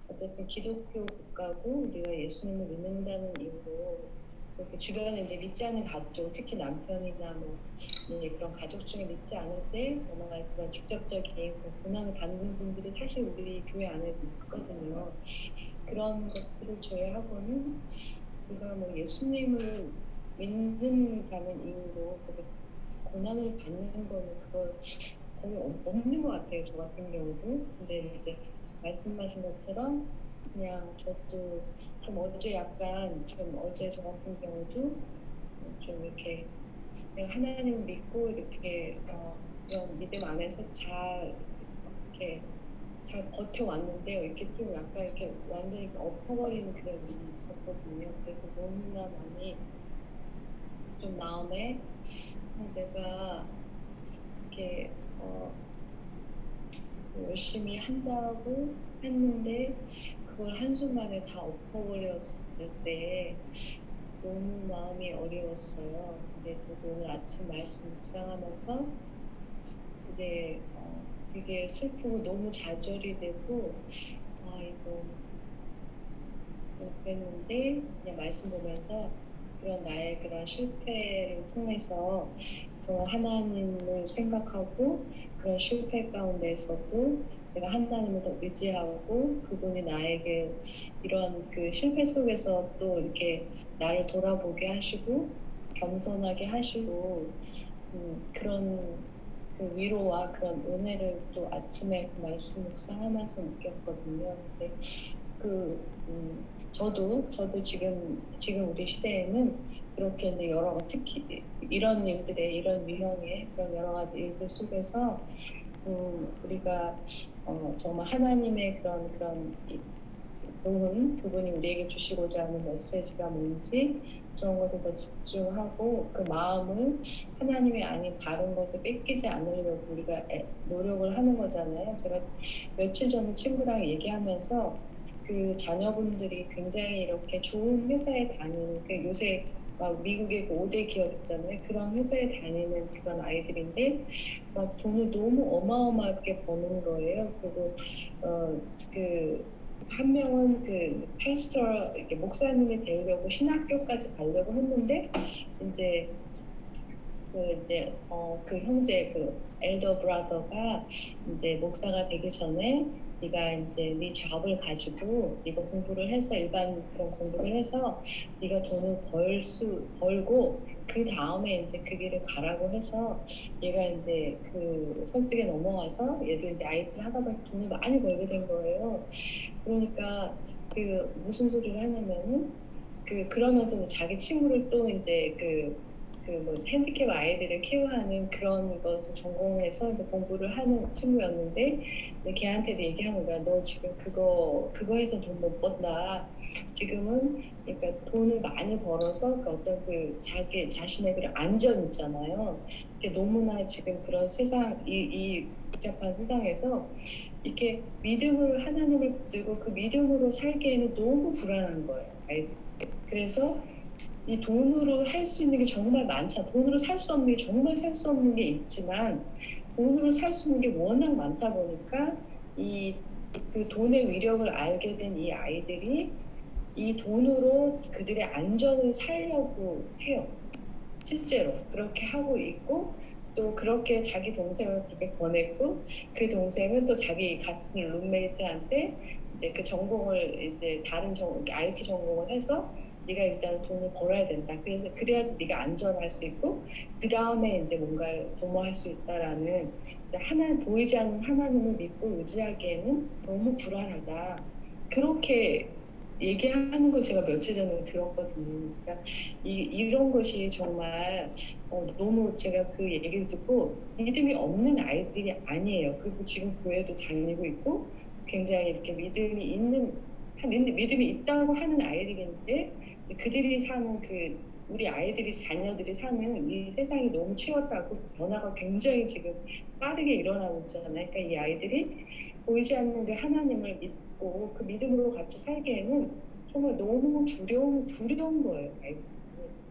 어쨌든 기독교 국가고 우리가 예수님을 믿는다는 이유로 그렇게 주변에 이제 믿지 않는 가족, 특히 남편이나 뭐 이제 그런 가족 중에 믿지 않을 때 정말 그런 직접적인 그 고난을 받는 분들이 사실 우리 교회 안에도 있거든요. 그런 것들을 제외하고는 우리가 뭐 예수님을 믿는다는 이유로 고난을 받는 거는 그걸 거의 없는 것 같아요. 저 같은 경우도. 근데 이제 말씀하신 것처럼 그냥 저도 좀 어제 약간 좀 어제 저 같은 경우도 좀 이렇게 내가 하나님을 믿고 이렇게 어, 그런 믿음 안에서 잘 이렇게 잘 버텨왔는데 이렇게 좀 약간 이렇게 완전히 엎어버리는 그런 일이 있었거든요. 그래서 너무나 많이 좀 마음에 어, 내가 이렇게 어, 열심히 한다고 했는데 그걸 한순간에 다 엎어버렸을 때 너무 마음이 어려웠어요. 근데 저도 오늘 아침 말씀 묵상하면서 이제 어, 되게 슬프고 너무 좌절이 되고 아 이거 그랬는데 그냥 말씀 보면서 그런 나의 그런 실패를 통해서 또 하나님을 생각하고 그런 실패 가운데서도 내가 하나님을 더 의지하고 그분이 나에게 이런 그 실패 속에서 또 이렇게 나를 돌아보게 하시고 겸손하게 하시고 음, 그런 그 위로와 그런 은혜를 또 아침에 그 말씀 묵상하면서 느꼈거든요. 근데 그 음, 저도 저도 지금 지금 우리 시대에는 그렇게 이제 여러 특히 이런 일들의 이런 유형의 그런 여러 가지 일들 속에서 음, 우리가 어, 정말 하나님의 그런 그런 좋은 그분이 우리에게 주시고자 하는 메시지가 뭔지 그런 것에 더 집중하고 그 마음을 하나님이 아닌 다른 것에 뺏기지 않으려고 우리가 노력을 하는 거잖아요. 제가 며칠 전에 친구랑 얘기하면서 그 자녀분들이 굉장히 이렇게 좋은 회사에 다니는 그 요새 막 미국의 그 5대 기업 있잖아요. 그런 회사에 다니는 그런 아이들인데 막 돈을 너무 어마어마하게 버는 거예요. 그리고 어 그 한 명은 그 이렇게 목사님이 되려고 신학교까지 가려고 했는데 이제 그 이제 어 그 형제 그 엘더 브라더가 이제 목사가 되기 전에 네가 이제 네 잡을 가지고 네가 공부를 해서 일반 그런 공부를 해서 네가 돈을 벌 수 벌고 그 다음에 이제 그 길을 가라고 해서 얘가 이제 그 설득에 넘어와서 얘도 이제 아이들 하다 보니 돈을 많이 벌게 된 거예요. 그러니까 그 무슨 소리를 하냐면은 그 그러면서 자기 친구를 또 이제 그 그뭐 핸디캡 아이들을 케어하는 그런 것을 전공해서 이제 공부를 하는 친구였는데 걔한테도 얘기하는 거야. 너 지금 그거 그거 해서 돈 못 번다. 지금은 그러니까 돈을 많이 벌어서 그 어떤 그 자기 자신의 그 안전 있잖아요. 너무나 지금 그런 세상 이, 이 복잡한 세상에서 이렇게 믿음으로 하나님을 붙들고 그 믿음으로 살기에는 너무 불안한 거예요. 아이들. 그래서 이 돈으로 할 수 있는 게 정말 많잖아. 돈으로 살 수 없는 게 정말 살 수 없는 게 있지만 돈으로 살 수 있는 게 워낙 많다 보니까 이 그 돈의 위력을 알게 된 이 아이들이 이 돈으로 그들의 안전을 살려고 해요. 실제로 그렇게 하고 있고 또 그렇게 자기 동생을 그렇게 권했고 그 동생은 또 자기 같은 룸메이트한테 이제 그 전공을 이제 다른 전 IT 전공을 해서 네가 일단 돈을 벌어야 된다. 그래서 그래야지 네가 안전할 수 있고 그 다음에 이제 뭔가 도모할 수 있다라는 하나 보이지 않는 하나님을 믿고 의지하기에는 너무 불안하다. 그렇게 얘기하는 걸 제가 며칠 전에 들었거든요. 그러니까 이, 이런 것이 정말 어, 너무 제가 그 얘기를 듣고 믿음이 없는 아이들이 아니에요. 그리고 지금 교회도 다니고 있고 굉장히 이렇게 믿음이 있는 믿음이 있다고 하는 아이들인데 그들이 사는 그 우리 아이들이 자녀들이 사는 이 세상이 너무 치웠다고 변화가 굉장히 지금 빠르게 일어나고 있잖아요. 그러니까 이 아이들이 보이지 않는데 하나님을 믿고 그 믿음으로 같이 살기에는 정말 너무 두려운 두려운 거예요.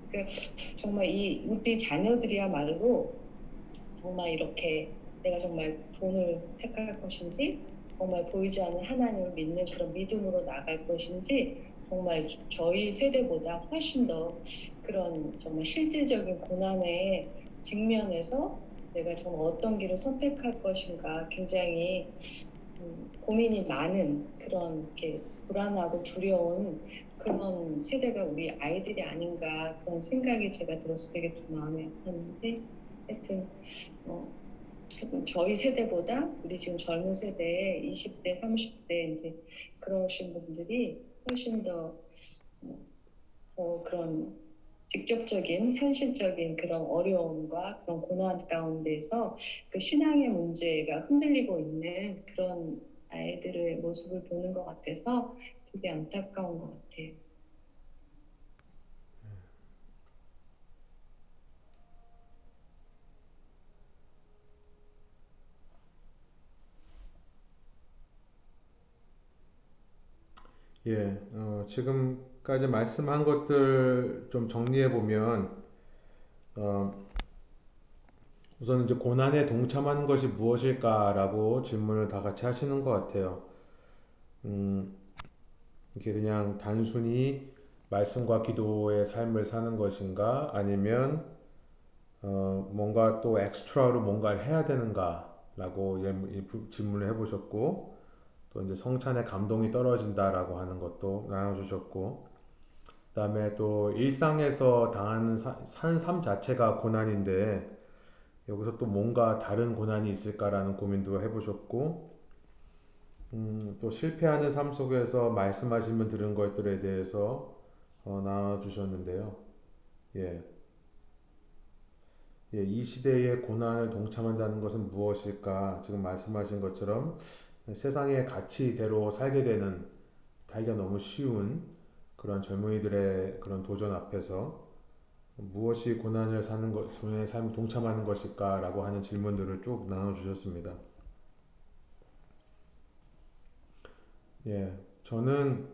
그러니까 정말 이 우리 자녀들이야말로 정말 이렇게 내가 정말 돈을 택할 것인지 정말 보이지 않는 하나님을 믿는 그런 믿음으로 나갈 것인지 정말 저희 세대보다 훨씬 더 그런 정말 실질적인 고난의 직면에서 내가 정말 어떤 길을 선택할 것인가 굉장히 음, 고민이 많은 그런 이렇게 불안하고 두려운 그런 세대가 우리 아이들이 아닌가 그런 생각이 제가 들어서 되게 좀 마음이 아팠는데 하여튼 어, 저희 세대보다 우리 지금 젊은 세대 20대 30대 이제 그러신 분들이 훨씬 더 어, 그런 직접적인 현실적인 그런 어려움과 그런 고난 가운데서 그 신앙의 문제가 흔들리고 있는 그런 아이들의 모습을 보는 것 같아서 되게 안타까운 것 같아요. 예, 어, 지금까지 말씀한 것들 좀 정리해 보면, 어, 우선 이제 고난에 동참하는 것이 무엇일까라고 질문을 다 같이 하시는 것 같아요. 음, 이게 그냥 단순히 말씀과 기도의 삶을 사는 것인가, 아니면 어, 뭔가 또 엑스트라로 뭔가를 해야 되는가라고 질문을 해보셨고, 또 이제 성찬에 감동이 떨어진다라고 하는 것도 나눠주셨고, 그 다음에 또 일상에서 당하는 사, 사는 삶 자체가 고난인데, 여기서 또 뭔가 다른 고난이 있을까라는 고민도 해보셨고, 음, 또 실패하는 삶 속에서 말씀하시면 들은 것들에 대해서 어, 나눠주셨는데요. 예. 예, 이 시대의 고난을 동참한다는 것은 무엇일까? 지금 말씀하신 것처럼 세상의 가치대로 살게 되는 살기가 너무 쉬운 그런 젊은이들의 그런 도전 앞에서 무엇이 고난을 사는 것, 삶의 삶 동참하는 것일까라고 하는 질문들을 쭉 나눠주셨습니다. 예, 저는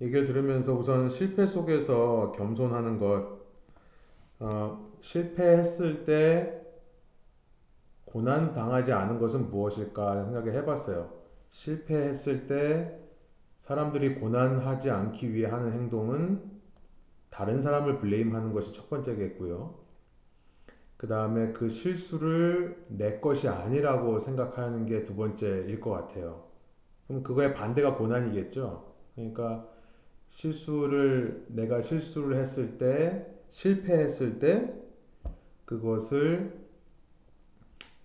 얘기를 들으면서 우선 실패 속에서 겸손하는 것, 어, 실패했을 때 고난 당하지 않은 것은 무엇일까 생각을 해봤어요. 실패했을 때 사람들이 고난하지 않기 위해 하는 행동은 다른 사람을 블레임하는 것이 첫 번째겠고요. 그 다음에 그 실수를 내 것이 아니라고 생각하는 게 두 번째일 것 같아요. 그럼 그거의 반대가 고난이겠죠. 그러니까 실수를 내가 실수를 했을 때 실패했을 때 그것을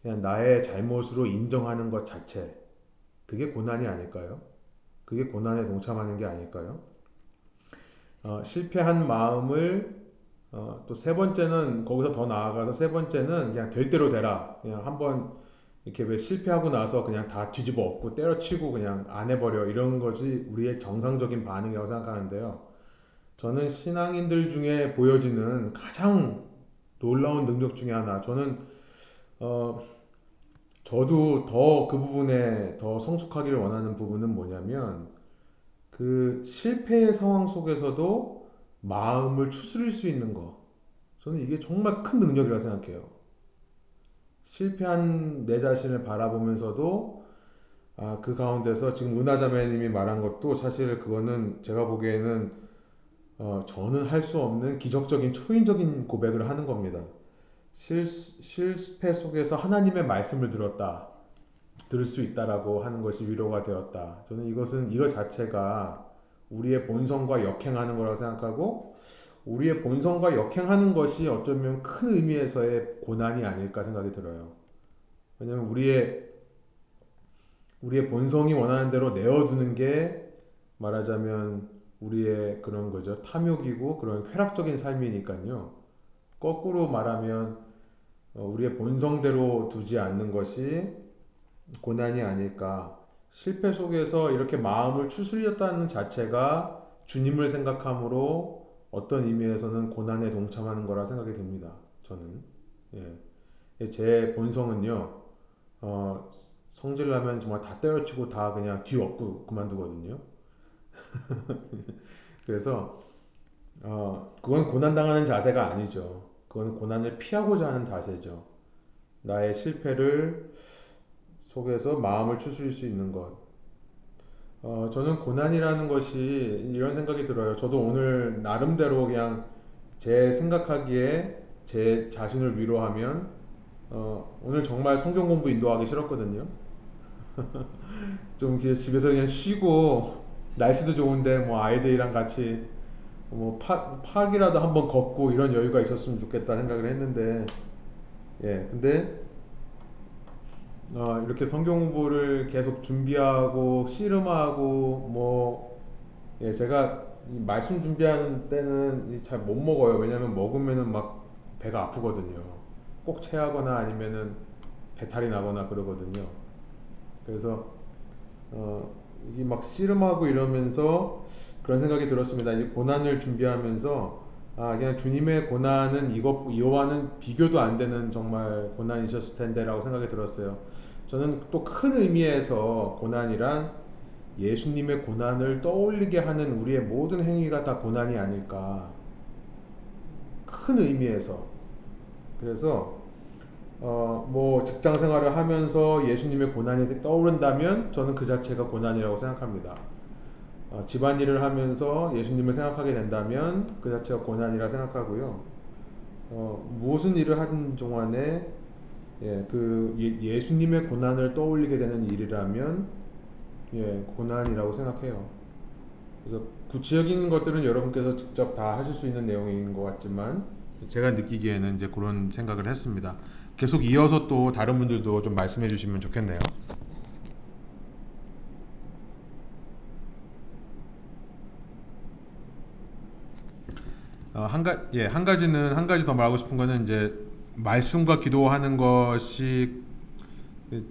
그냥 나의 잘못으로 인정하는 것 자체 그게 고난이 아닐까요? 그게 고난에 동참하는 게 아닐까요? 어, 실패한 마음을 어, 또 세 번째는 거기서 더 나아가서 세 번째는 그냥 될 대로 되라. 그냥 한번 이렇게 왜 실패하고 나서 그냥 다 뒤집어 엎고 때려치고 그냥 안 해버려 이런 것이 우리의 정상적인 반응이라고 생각하는데요. 저는 신앙인들 중에 보여지는 가장 놀라운 능력 중에 하나. 저는 어, 저도 더 그 부분에 더 성숙하기를 원하는 부분은 뭐냐면 그 실패의 상황 속에서도 마음을 추스릴 수 있는 거. 저는 이게 정말 큰 능력이라고 생각해요. 실패한 내 자신을 바라보면서도 아, 그 가운데서 지금 은하자매님이 말한 것도 사실 그거는 제가 보기에는 어, 저는 할 수 없는 기적적인 초인적인 고백을 하는 겁니다. 실, 실패 속에서 하나님의 말씀을 들었다. 들을 수 있다라고 하는 것이 위로가 되었다. 저는 이것은 이것 자체가 우리의 본성과 역행하는 거라고 생각하고 우리의 본성과 역행하는 것이 어쩌면 큰 의미에서의 고난이 아닐까 생각이 들어요. 왜냐하면 우리의 우리의 본성이 원하는 대로 내어두는 게 말하자면 우리의 그런 거죠. 탐욕이고 그런 쾌락적인 삶이니까요. 거꾸로 말하면 어, 우리의 본성대로 두지 않는 것이 고난이 아닐까. 실패 속에서 이렇게 마음을 추스렸다는 자체가 주님을 생각함으로 어떤 의미에서는 고난에 동참하는 거라 생각이 듭니다. 저는. 예. 제 본성은요, 어, 성질나면 정말 다 때려치고 다 그냥 뒤엎고 그만두거든요. <laughs> 그래서, 어, 그건 고난당하는 자세가 아니죠. 그건 고난을 피하고자 하는 자세죠. 나의 실패를 속에서 마음을 추스릴 수 있는 것. 어, 저는 고난이라는 것이 이런 생각이 들어요. 저도 오늘 나름대로 그냥 제 생각하기에 제 자신을 위로하면 어, 오늘 정말 성경 공부 인도하기 싫었거든요. <laughs> 좀 집에서 그냥 쉬고 날씨도 좋은데 뭐 아이들이랑 같이 뭐 파, 파기라도 한번 걷고 이런 여유가 있었으면 좋겠다 생각을 했는데 예 근데 어, 이렇게 성경 공부를 계속 준비하고 씨름하고 뭐 예, 제가 이 말씀 준비하는 때는 잘 못 먹어요. 왜냐면 먹으면은 막 배가 아프거든요. 꼭 체하거나 아니면은 배탈이 나거나 그러거든요. 그래서 어, 이게 막 씨름하고 이러면서 그런 생각이 들었습니다. 이 고난을 준비하면서 아 그냥 주님의 고난은 이것 이와는 비교도 안 되는 정말 고난이셨을 텐데라고 생각이 들었어요. 저는 또 큰 의미에서 고난이란 예수님의 고난을 떠올리게 하는 우리의 모든 행위가 다 고난이 아닐까. 큰 의미에서. 그래서 어, 뭐 직장 생활을 하면서 예수님의 고난이 떠오른다면 저는 그 자체가 고난이라고 생각합니다. 어, 집안일을 하면서 예수님을 생각하게 된다면 그 자체가 고난이라 생각하고요. 어, 무슨 일을 하는 동안에 예, 그 예, 수님의 고난을 떠올리게 되는 일이라면 예, 고난이라고 생각해요. 그래서 구체적인 것들은 여러분께서 직접 다 하실 수 있는 내용인 것 같지만 제가 느끼기에는 이제 그런 생각을 했습니다. 계속 이어서 또 다른 분들도 좀 말씀해 주시면 좋겠네요. 어, 한, 가, 예, 한 가지는 한 가지 더 말하고 싶은 거는 이제 말씀과 기도하는 것이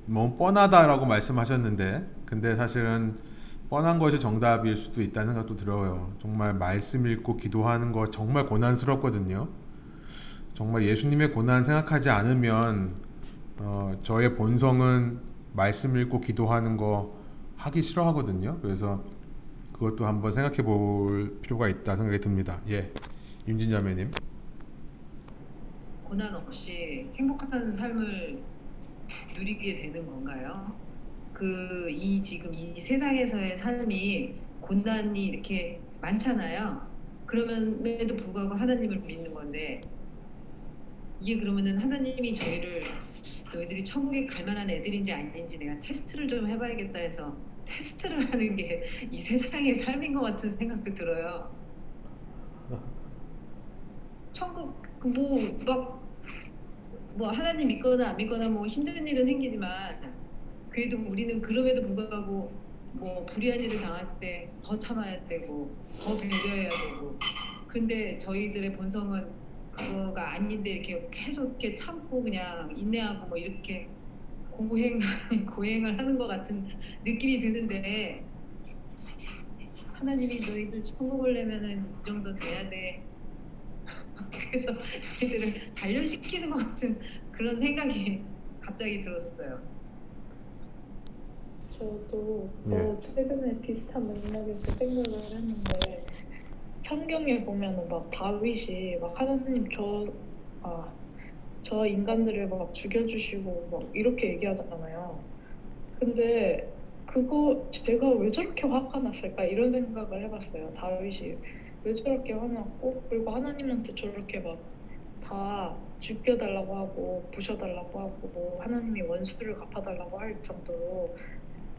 뭐 뻔하다라고 말씀하셨는데 근데 사실은 뻔한 것이 정답일 수도 있다는 생각도 들어요. 정말 말씀 읽고 기도하는 거 정말 고난스럽거든요. 정말 예수님의 고난 생각하지 않으면 어, 저의 본성은 말씀 읽고 기도하는 거 하기 싫어하거든요. 그래서 그것도 한번 생각해 볼 필요가 있다 생각이 듭니다. 예. 윤진자매님. 고난 없이 행복한 삶을 누리게 되는 건가요? 그 이 지금 이 세상에서의 삶이 고난이 이렇게 많잖아요. 그러면에도 불구하고 하나님을 믿는 건데 이게 그러면은 하나님이 저희를 너희들이 천국에 갈 만한 애들인지 아닌지 내가 테스트를 좀 해봐야겠다 해서 테스트를 하는 게 이 세상의 삶인 것 같은 생각도 들어요. 천국 뭐막뭐 뭐 하나님 믿거나 안 믿거나 뭐 힘든 일은 생기지만 그래도 우리는 그럼에도 불구하고 뭐 불의한 일을 당할 때 더 참아야 되고 더 배려해야 되고. 근데 저희들의 본성은 그거가 아닌데 이렇게 계속 이렇게 참고 그냥 인내하고 뭐 이렇게 고행 <laughs> 고행을 하는 것 같은 느낌이 드는데 하나님이 너희들 천국을 내면은 이 정도 돼야 돼 그래서 저희들을 단련시키는 것 같은 그런 생각이 <laughs> 갑자기 들었어요. 저도 예. 더 최근에 비슷한 맥락에서 생각을 했는데 성경에 보면은 막 다윗이 막 하나님 저 아, 저 인간들을 막 죽여주시고 막 이렇게 얘기하잖아요. 근데 그거 제가 왜 저렇게 화가 났을까 이런 생각을 해봤어요. 다윗이 왜 저렇게 화났고? 그리고 하나님한테 저렇게 막 다 죽여달라고 하고 부셔달라고 하고 뭐 하나님이 원수를 갚아달라고 할 정도로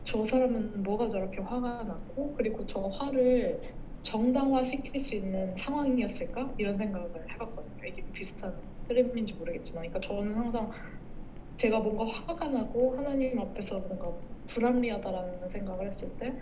저 사람은 뭐가 저렇게 화가 났고? 그리고 저 화를 정당화시킬 수 있는 상황이었을까? 이런 생각을 해봤거든요. 이게 비슷한 흐름인지 모르겠지만, 그러니까 저는 항상 제가 뭔가 화가 나고 하나님 앞에서 뭔가 불합리하다라는 생각을 했을 때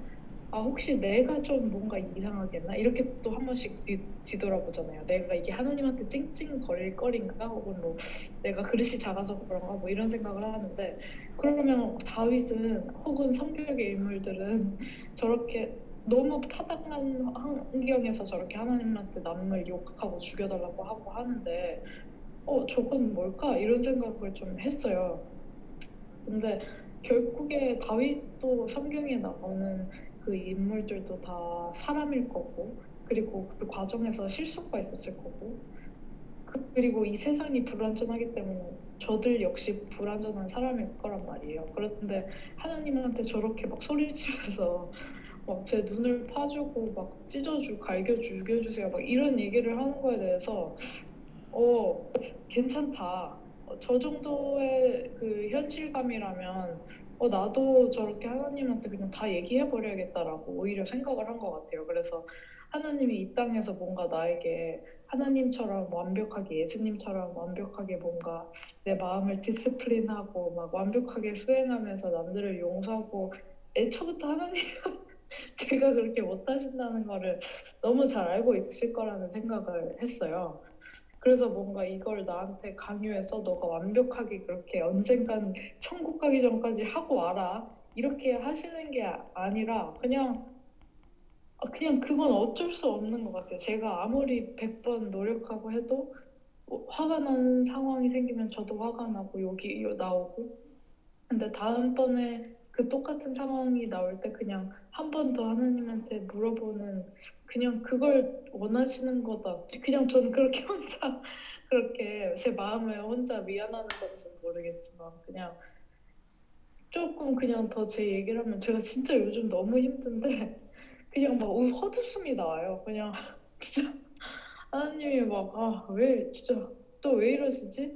아, 혹시 내가 좀 뭔가 이상하겠나? 이렇게 또 한 번씩 뒤, 뒤돌아보잖아요. 내가 이게 하나님한테 찡찡거릴 거리인가? 혹은 뭐 내가 그릇이 작아서 그런가? 뭐 이런 생각을 하는데 그러면 다윗은 혹은 성격의 인물들은 저렇게 너무 타당한 환경에서 저렇게 하나님한테 남을 욕하고 죽여달라고 하고 하는데 어 저건 뭘까? 이런 생각을 좀 했어요. 근데 결국에 다윗도 성경에 나오는 그 인물들도 다 사람일 거고 그리고 그 과정에서 실수가 있었을 거고 그, 그리고 이 세상이 불완전하기 때문에 저들 역시 불완전한 사람일 거란 말이에요. 그런데 하나님한테 저렇게 막 소리치면서 <laughs> 막 제 눈을 파주고 막 찢어주, 갈겨 죽여주세요. 막 이런 얘기를 하는 거에 대해서 어 괜찮다. 어, 저 정도의 그 현실감이라면 어, 나도 저렇게 하나님한테 그냥 다 얘기해 버려야겠다라고 오히려 생각을 한 것 같아요. 그래서 하나님이 이 땅에서 뭔가 나에게 하나님처럼 완벽하게 예수님처럼 완벽하게 뭔가 내 마음을 디스플린하고 막 완벽하게 수행하면서 남들을 용서하고 애초부터 하나님 <laughs> 제가 그렇게 못하신다는 거를 너무 잘 알고 있을 거라는 생각을 했어요. 그래서 뭔가 이걸 나한테 강요해서 너가 완벽하게 그렇게 언젠간 천국 가기 전까지 하고 와라 이렇게 하시는 게 아니라 그냥 아, 그냥 그건 어쩔 수 없는 것 같아요. 제가 아무리 100번 노력하고 해도 뭐 화가 나는 상황이 생기면 저도 화가 나고 여기 나오고 근데 다음번에 그 똑같은 상황이 나올 때 그냥 한 번 더 하나님한테 물어보는 그냥 그걸 원하시는 거다. 그냥 저는 그렇게 <laughs> 혼자 그렇게 제 마음을 혼자 미안하는 건지 모르겠지만 그냥 조금 그냥 더 제 얘기를 하면 제가 진짜 요즘 너무 힘든데 <laughs> 그냥 막 우- 헛웃음이 나와요. 그냥 <laughs> 진짜 하나님이 막 아 왜 진짜 또 왜 이러시지?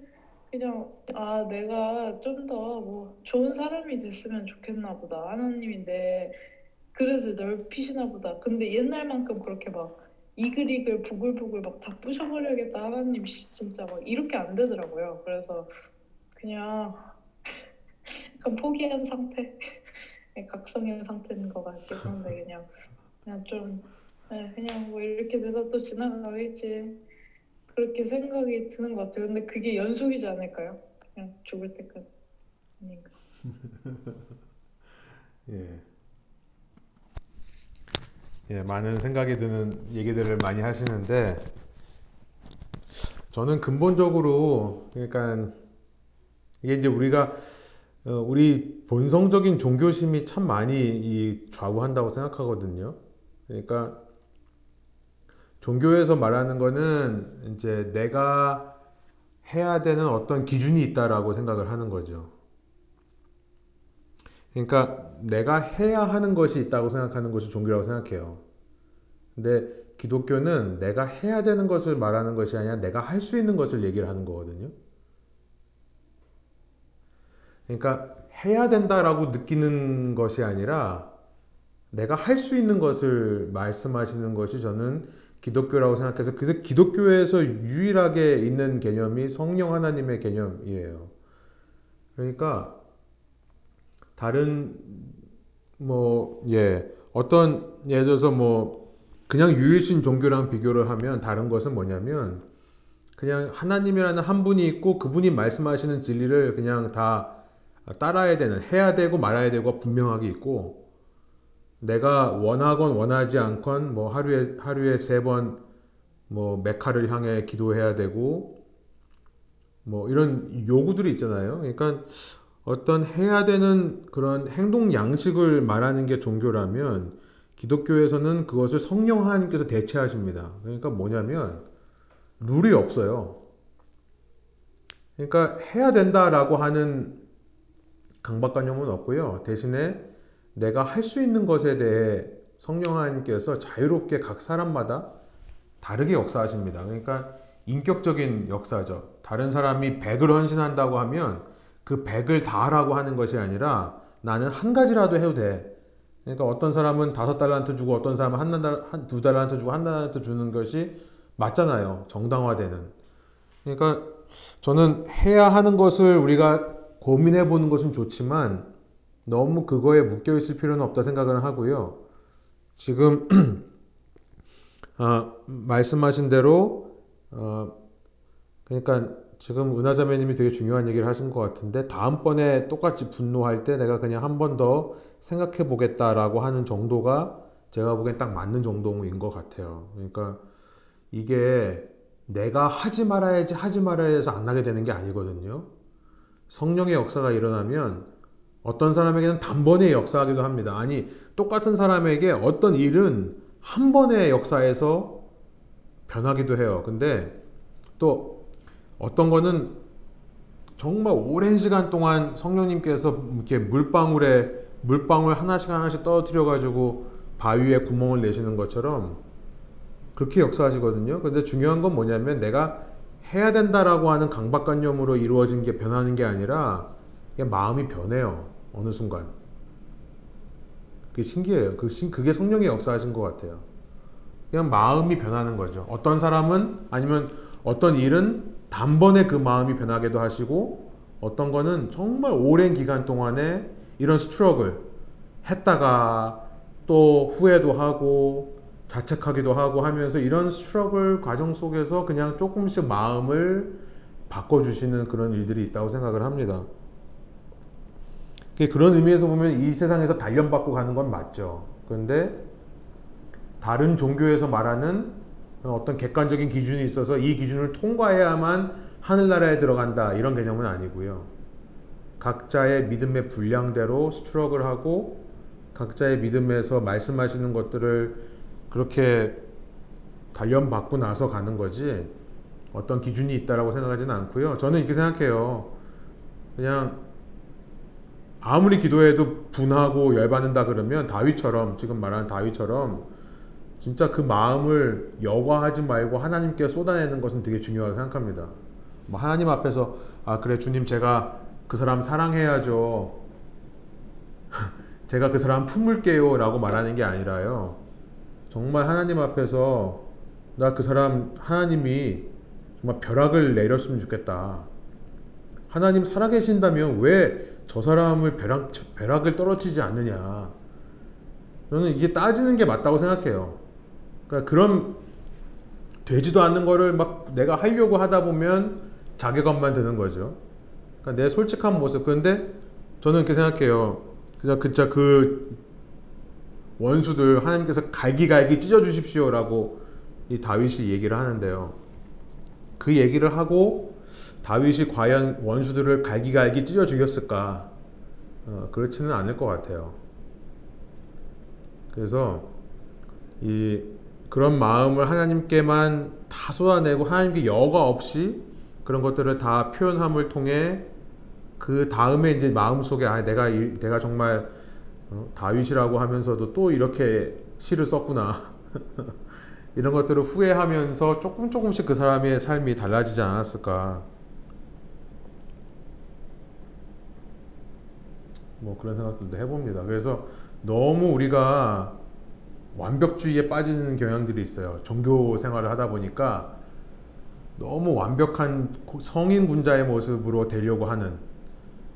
그냥 아 내가 좀 더 뭐 좋은 사람이 됐으면 좋겠나 보다. 하나님이 내 그릇을 넓히시나 보다. 근데 옛날만큼 그렇게 막 이글이글 부글부글 막 다 부셔버려야겠다. 하나님 씨, 진짜 막 이렇게 안 되더라고요. 그래서 그냥 <laughs> 약간 포기한 상태, 각성의 상태인 것 같긴 한데 그냥 그냥 좀 네, 그냥 뭐 이렇게 되다 또 지나가겠지. 그렇게 생각이 드는 것 같아요. 근데 그게 연속이지 않을까요? 그냥 죽을 때까지 아닌가. <laughs> 예. 예, 많은 생각이 드는 얘기들을 많이 하시는데 저는 근본적으로 그러니까 이게 이제 우리가 어, 우리 본성적인 종교심이 참 많이 이 좌우한다고 생각하거든요. 그러니까 종교에서 말하는 거는 이제 내가 해야 되는 어떤 기준이 있다라고 생각을 하는 거죠. 그러니까 내가 해야 하는 것이 있다고 생각하는 것이 종교라고 생각해요. 근데 기독교는 내가 해야 되는 것을 말하는 것이 아니라 내가 할 수 있는 것을 얘기를 하는 거거든요. 그러니까 해야 된다라고 느끼는 것이 아니라 내가 할 수 있는 것을 말씀하시는 것이 저는 기독교라고 생각해서 그래서 기독교에서 유일하게 있는 개념이 성령 하나님의 개념이에요. 그러니까 다른 뭐 예, 어떤 예를 들어서 뭐 그냥 유일신 종교랑 비교를 하면 다른 것은 뭐냐면 그냥 하나님이라는 한 분이 있고 그분이 말씀하시는 진리를 그냥 다 따라야 되는 해야 되고 말아야 되고 분명하게 있고 내가 원하건 원하지 않건 뭐 하루에 하루에 세 번 뭐 메카를 향해 기도해야 되고 뭐 이런 요구들이 있잖아요. 그러니까 어떤 해야 되는 그런 행동 양식을 말하는 게 종교라면 기독교에서는 그것을 성령 하나님께서 대체하십니다. 그러니까 뭐냐면 룰이 없어요. 그러니까 해야 된다라고 하는 강박관념은 없고요. 대신에 내가 할 수 있는 것에 대해 성령 하나님께서 자유롭게 각 사람마다 다르게 역사하십니다. 그러니까 인격적인 역사죠. 다른 사람이 100을 헌신한다고 하면 그 100을 다 하라고 하는 것이 아니라 나는 한 가지라도 해도 돼. 그러니까 어떤 사람은 다섯 달란트 주고 어떤 사람은 한, 달, 한, 두 달란트 주고 한 달란트 주는 것이 맞잖아요. 정당화되는. 그러니까 저는 해야 하는 것을 우리가 고민해 보는 것은 좋지만 너무 그거에 묶여 있을 필요는 없다 생각을 하고요. 지금 어, <clears throat> 말씀하신 대로 어, 그러니까 지금 은하자매님이 되게 중요한 얘기를 하신 것 같은데 다음번에 똑같이 분노할 때 내가 그냥 한 번 더 생각해 보겠다라고 하는 정도가 제가 보기엔 딱 맞는 정도인 것 같아요. 그러니까 이게 내가 하지 말아야지 하지 말아야 해서 안 하게 되는 게 아니거든요. 성령의 역사가 일어나면 어떤 사람에게는 단번에 역사하기도 합니다. 아니, 똑같은 사람에게 어떤 일은 한 번의 역사에서 변하기도 해요. 근데 또 어떤 거는 정말 오랜 시간 동안 성령님께서 이렇게 물방울에 물방울 하나씩 하나씩 떨어뜨려 가지고 바위에 구멍을 내시는 것처럼 그렇게 역사하시거든요. 근데 중요한 건 뭐냐면 내가 해야 된다라고 하는 강박관념으로 이루어진 게 변하는 게 아니라 마음이 변해요. 어느 순간. 그게 신기해요. 그 그게 성령의 역사하신 것 같아요. 그냥 마음이 변하는 거죠. 어떤 사람은 아니면 어떤 일은 단번에 그 마음이 변하기도 하시고 어떤 거는 정말 오랜 기간 동안에 이런 스트럭을 했다가 또 후회도 하고 자책하기도 하고 하면서 이런 스트러글 과정 속에서 그냥 조금씩 마음을 바꿔주시는 그런 일들이 있다고 생각을 합니다. 그런 의미에서 보면 이 세상에서 단련받고 가는 건 맞죠. 그런데 다른 종교에서 말하는 어떤 객관적인 기준이 있어서 이 기준을 통과해야만 하늘나라에 들어간다 이런 개념은 아니고요. 각자의 믿음의 분량대로 스트럭을 하고 각자의 믿음에서 말씀하시는 것들을 그렇게 단련받고 나서 가는 거지 어떤 기준이 있다라고 생각하지는 않고요. 저는 이렇게 생각해요. 그냥 아무리 기도해도 분하고 열받는다 그러면 다윗처럼 지금 말하는 다윗처럼 진짜 그 마음을 여과하지 말고 하나님께 쏟아내는 것은 되게 중요하다고 생각합니다. 뭐 하나님 앞에서 아 그래 주님 제가 그 사람 사랑해야죠. <laughs> 제가 그 사람 품을게요 라고 말하는 게 아니라요. 정말 하나님 앞에서 나 그 사람 하나님이 정말 벼락을 내렸으면 좋겠다. 하나님 살아계신다면 왜 저 사람을 벼락, 벼락을 떨어지지 않느냐. 저는 이게 따지는 게 맞다고 생각해요. 그러니까 그런 되지도 않는 거를 막 내가 하려고 하다 보면 자괴감만 드는 거죠. 그러니까 내 솔직한 모습. 그런데 저는 이렇게 생각해요. 그냥 진짜 그 원수들 하나님께서 갈기갈기 찢어 주십시오라고 이 다윗이 얘기를 하는데요. 그 얘기를 하고 다윗이 과연 원수들을 갈기갈기 찢어 죽였을까? 어, 그렇지는 않을 것 같아요. 그래서 이 그런 마음을 하나님께만 다 쏟아내고 하나님께 여과 없이 그런 것들을 다 표현함을 통해 그 다음에 이제 마음속에 아 내가 내가 정말 어, 다윗이라고 하면서도 또 이렇게 시를 썼구나 <laughs> 이런 것들을 후회하면서 조금 조금씩 그 사람의 삶이 달라지지 않았을까 뭐 그런 생각도 해봅니다. 그래서 너무 우리가 완벽주의에 빠지는 경향들이 있어요. 종교 생활을 하다 보니까 너무 완벽한 성인 군자의 모습으로 되려고 하는.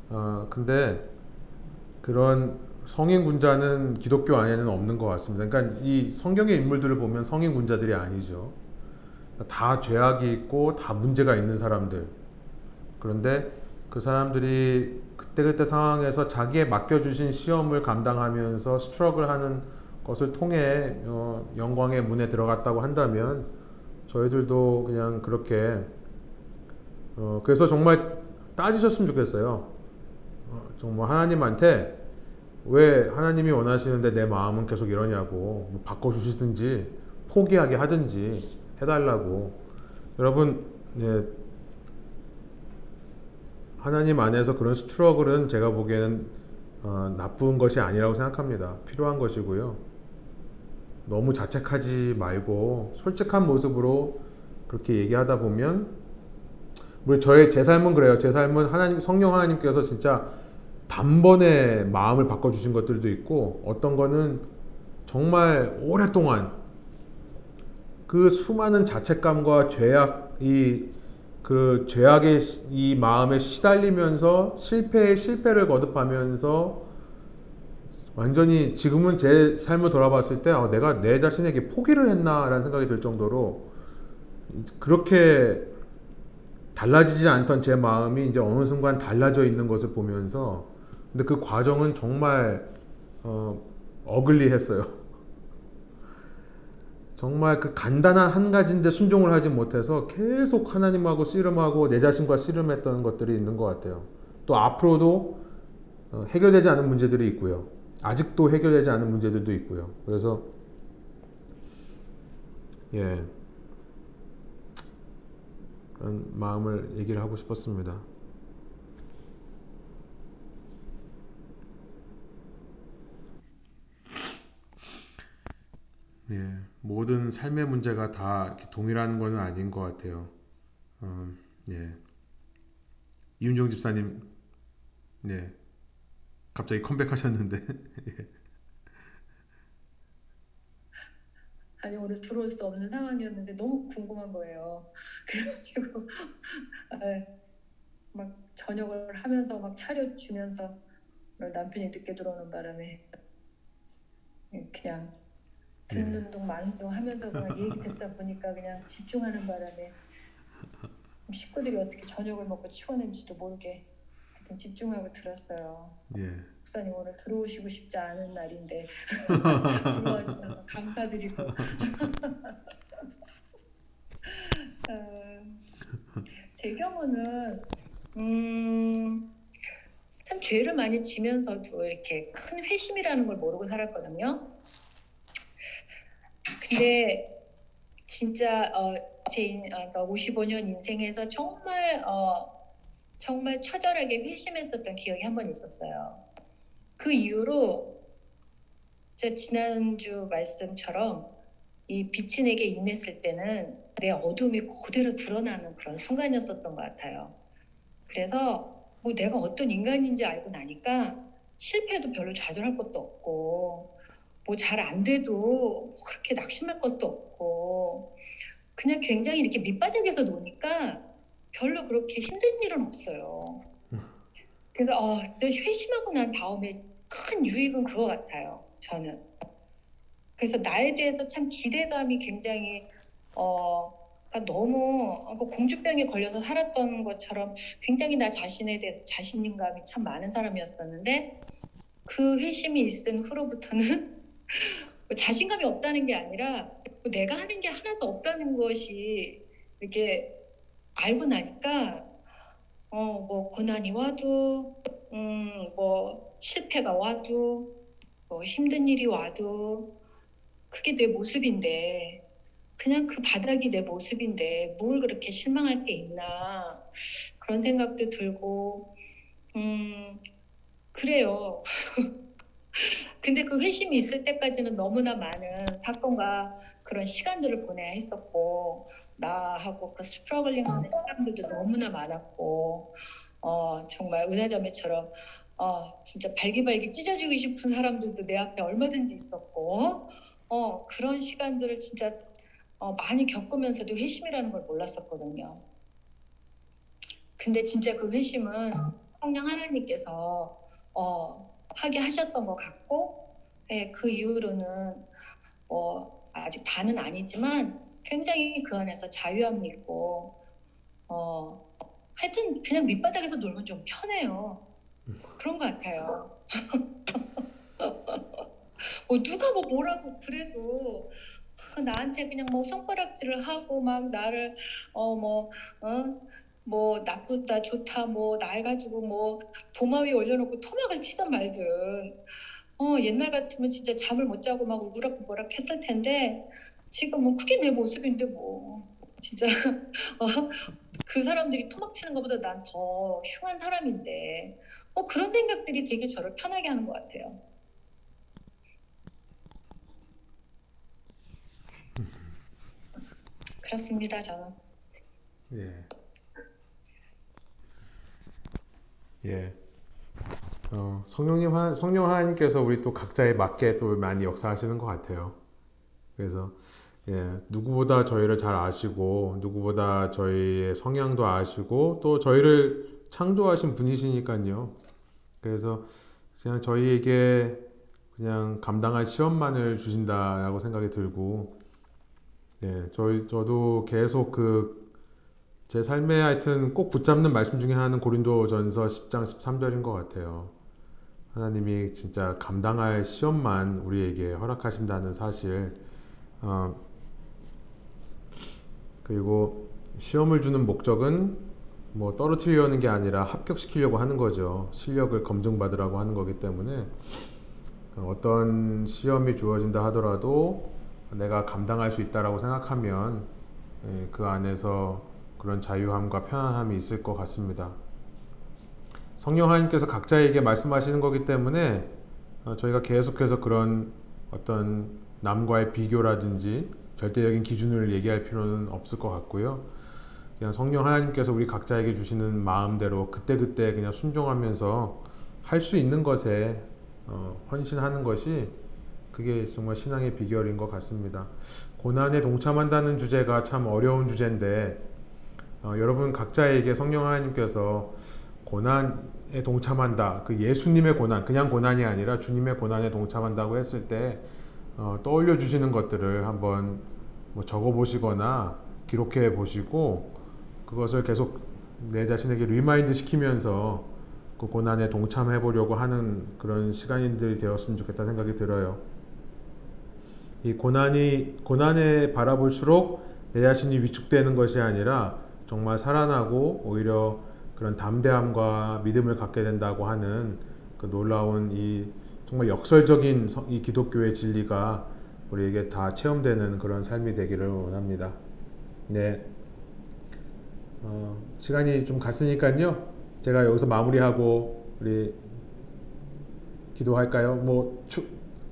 어, 근데 그런 성인 군자는 기독교 안에는 없는 것 같습니다. 그러니까 이 성경의 인물들을 보면 성인 군자들이 아니죠. 다 죄악이 있고 다 문제가 있는 사람들. 그런데 그 사람들이 그때그때 상황에서 자기의 맡겨주신 시험을 감당하면서 스트럭을 하는 것을 통해 어, 영광의 문에 들어갔다고 한다면 저희들도 그냥 그렇게 어, 그래서 정말 따지셨으면 좋겠어요. 어, 정말 하나님한테 왜 하나님이 원하시는데 내 마음은 계속 이러냐고 뭐 바꿔주시든지 포기하게 하든지 해달라고 여러분 예, 하나님 안에서 그런 스트러글은 제가 보기에는 어, 나쁜 것이 아니라고 생각합니다. 필요한 것이고요. 너무 자책하지 말고 솔직한 모습으로 그렇게 얘기하다 보면 우리 저의 제 삶은 그래요. 제 삶은 하나님 성령 하나님께서 진짜 단번에 마음을 바꿔 주신 것들도 있고 어떤 거는 정말 오랫동안 그 수많은 자책감과 죄악 이 그 죄악의 이 마음에 시달리면서 실패에 실패를 거듭하면서 완전히 지금은 제 삶을 돌아봤을 때 어, 내가 내 자신에게 포기를 했나라는 생각이 들 정도로 그렇게 달라지지 않던 제 마음이 이제 어느 순간 달라져 있는 것을 보면서 근데 그 과정은 정말 어, 어글리했어요. <laughs> 정말 그 간단한 한 가지인데 순종을 하지 못해서 계속 하나님하고 씨름하고 내 자신과 씨름했던 것들이 있는 것 같아요. 또 앞으로도 어, 해결되지 않은 문제들이 있고요. 아직도 해결되지 않은 문제들도 있고요. 그래서 예 그런 마음을 얘기를 하고 싶었습니다. 예, 모든 삶의 문제가 다 동일한 것은 아닌 것 같아요. 어, 예. 이윤정 집사님, 네. 갑자기 컴백하셨는데. <laughs> 예. 아니 오늘 들어올 수 없는 상황이었는데 너무 궁금한 거예요. <laughs> 그래가지고 네, 막 저녁을 하면서 막 차려주면서 남편이 늦게 들어오는 바람에 그냥 듣는 둥 마는 둥 하면서 그냥 얘기 듣다 보니까 그냥 집중하는 바람에 <laughs> 식구들이 어떻게 저녁을 먹고 치웠는지도 모르게 집중하고 들었어요. 예. 목사님 오늘 들어오시고 싶지 않은 날인데 <laughs> 들어와주셔서 감사드리고 <laughs> 어, 제 경우는 음, 참 죄를 많이 지면서도 이렇게 큰 회심이라는 걸 모르고 살았거든요. 근데 진짜 어, 제 인, 아, 그러니까 55년 인생에서 정말 어, 정말 처절하게 회심했었던 기억이 한 번 있었어요. 그 이후로 제 지난주 말씀처럼 이 빛이 내게 임했을 때는 내 어둠이 그대로 드러나는 그런 순간이었었던 것 같아요. 그래서 뭐 내가 어떤 인간인지 알고 나니까 실패도 별로 좌절할 것도 없고 뭐 잘 안 돼도 뭐 그렇게 낙심할 것도 없고 그냥 굉장히 이렇게 밑바닥에서 노니까 별로 그렇게 힘든 일은 없어요. 그래서 어, 저 회심하고 난 다음에 큰 유익은 그거 같아요. 저는. 그래서 나에 대해서 참 기대감이 굉장히 어 그러니까 너무 그 공주병에 걸려서 살았던 것처럼 굉장히 나 자신에 대해서 자신감이 참 많은 사람이었었는데 그 회심이 있은 후로부터는 뭐 <laughs> 자신감이 없다는 게 아니라 뭐 내가 하는 게 하나도 없다는 것이 이렇게 알고 나니까 어 뭐 고난이 와도 음 뭐 실패가 와도 뭐 힘든 일이 와도 그게 내 모습인데 그냥 그 바닥이 내 모습인데 뭘 그렇게 실망할 게 있나 그런 생각도 들고 음 그래요. <laughs> 근데 그 회심이 있을 때까지는 너무나 많은 사건과 그런 시간들을 보내야 했었고 나하고 그 스트러글링 하는 시간들도 너무나 많았고 어 정말 은하자매처럼 어 진짜 발기발기 찢어지고 싶은 사람들도 내 앞에 얼마든지 있었고 어 그런 시간들을 진짜 어, 많이 겪으면서도 회심이라는 걸 몰랐었거든요. 근데 진짜 그 회심은 성령 하나님께서 어, 하게 하셨던 것 같고 네, 그 이후로는 뭐 아직 다는 아니지만 굉장히 그 안에서 자유함이 있고 어, 하여튼 그냥 밑바닥에서 놀면 좀 편해요. 그런 것 같아요. <laughs> 뭐 누가 뭐 뭐라고 그래도 어, 나한테 그냥 뭐 손가락질을 하고 막 나를 어뭐 어? 뭐 나쁘다 좋다 뭐 날 가지고 뭐 도마 위에 올려놓고 토막을 치던 말든 어 옛날 같으면 진짜 잠을 못 자고 막 우락부락 했을 텐데 지금은 그게 내 모습인데 뭐 진짜 <laughs> 어, 그 사람들이 토막 치는 것보다 난 더 흉한 사람인데 뭐 그런 생각들이 되게 저를 편하게 하는 것 같아요. 그렇습니다, 저는. 예. 예. 어, 성령님, 하, 성령 하나님께서 우리 또 각자에 맞게 또 많이 역사하시는 것 같아요. 그래서, 예, 누구보다 저희를 잘 아시고, 누구보다 저희의 성향도 아시고, 또 저희를 창조하신 분이시니까요. 그래서 그냥 저희에게 그냥 감당할 시험만을 주신다라고 생각이 들고, 예, 저희, 저도 계속 그, 제 삶에 하여튼 꼭 붙잡는 말씀 중에 하나는 고린도 전서 10장 13절인 것 같아요. 하나님이 진짜 감당할 시험만 우리에게 허락하신다는 사실, 어, 그리고 시험을 주는 목적은 뭐 떨어뜨리려는 게 아니라 합격시키려고 하는 거죠. 실력을 검증받으라고 하는 거기 때문에 어떤 시험이 주어진다 하더라도 내가 감당할 수 있다라고 생각하면 예, 그 안에서 그런 자유함과 편안함이 있을 것 같습니다. 성령 하나님께서 각자에게 말씀하시는 거기 때문에 어, 저희가 계속해서 그런 어떤 남과의 비교라든지 절대적인 기준을 얘기할 필요는 없을 것 같고요. 그냥 성령 하나님께서 우리 각자에게 주시는 마음대로 그때그때 그냥 순종하면서 할 수 있는 것에 어, 헌신하는 것이 그게 정말 신앙의 비결인 것 같습니다. 고난에 동참한다는 주제가 참 어려운 주제인데 어, 여러분 각자에게 성령 하나님께서 고난에 동참한다. 그 예수님의 고난, 그냥 고난이 아니라 주님의 고난에 동참한다고 했을 때 어, 떠올려 주시는 것들을 한번 뭐 적어 보시거나 기록해 보시고 그것을 계속 내 자신에게 remind 시키면서 그 고난에 동참해 보려고 하는 그런 시간들이 되었으면 좋겠다 생각이 들어요. 이 고난이 고난에 바라볼수록 내 자신이 위축되는 것이 아니라 정말 살아나고 오히려 그런 담대함과 믿음을 갖게 된다고 하는 그 놀라운 이 정말 역설적인 이 기독교의 진리가 우리에게 다 체험되는 그런 삶이 되기를 원합니다. 네. 어, 시간이 좀 갔으니까요. 제가 여기서 마무리하고 우리 기도할까요? 뭐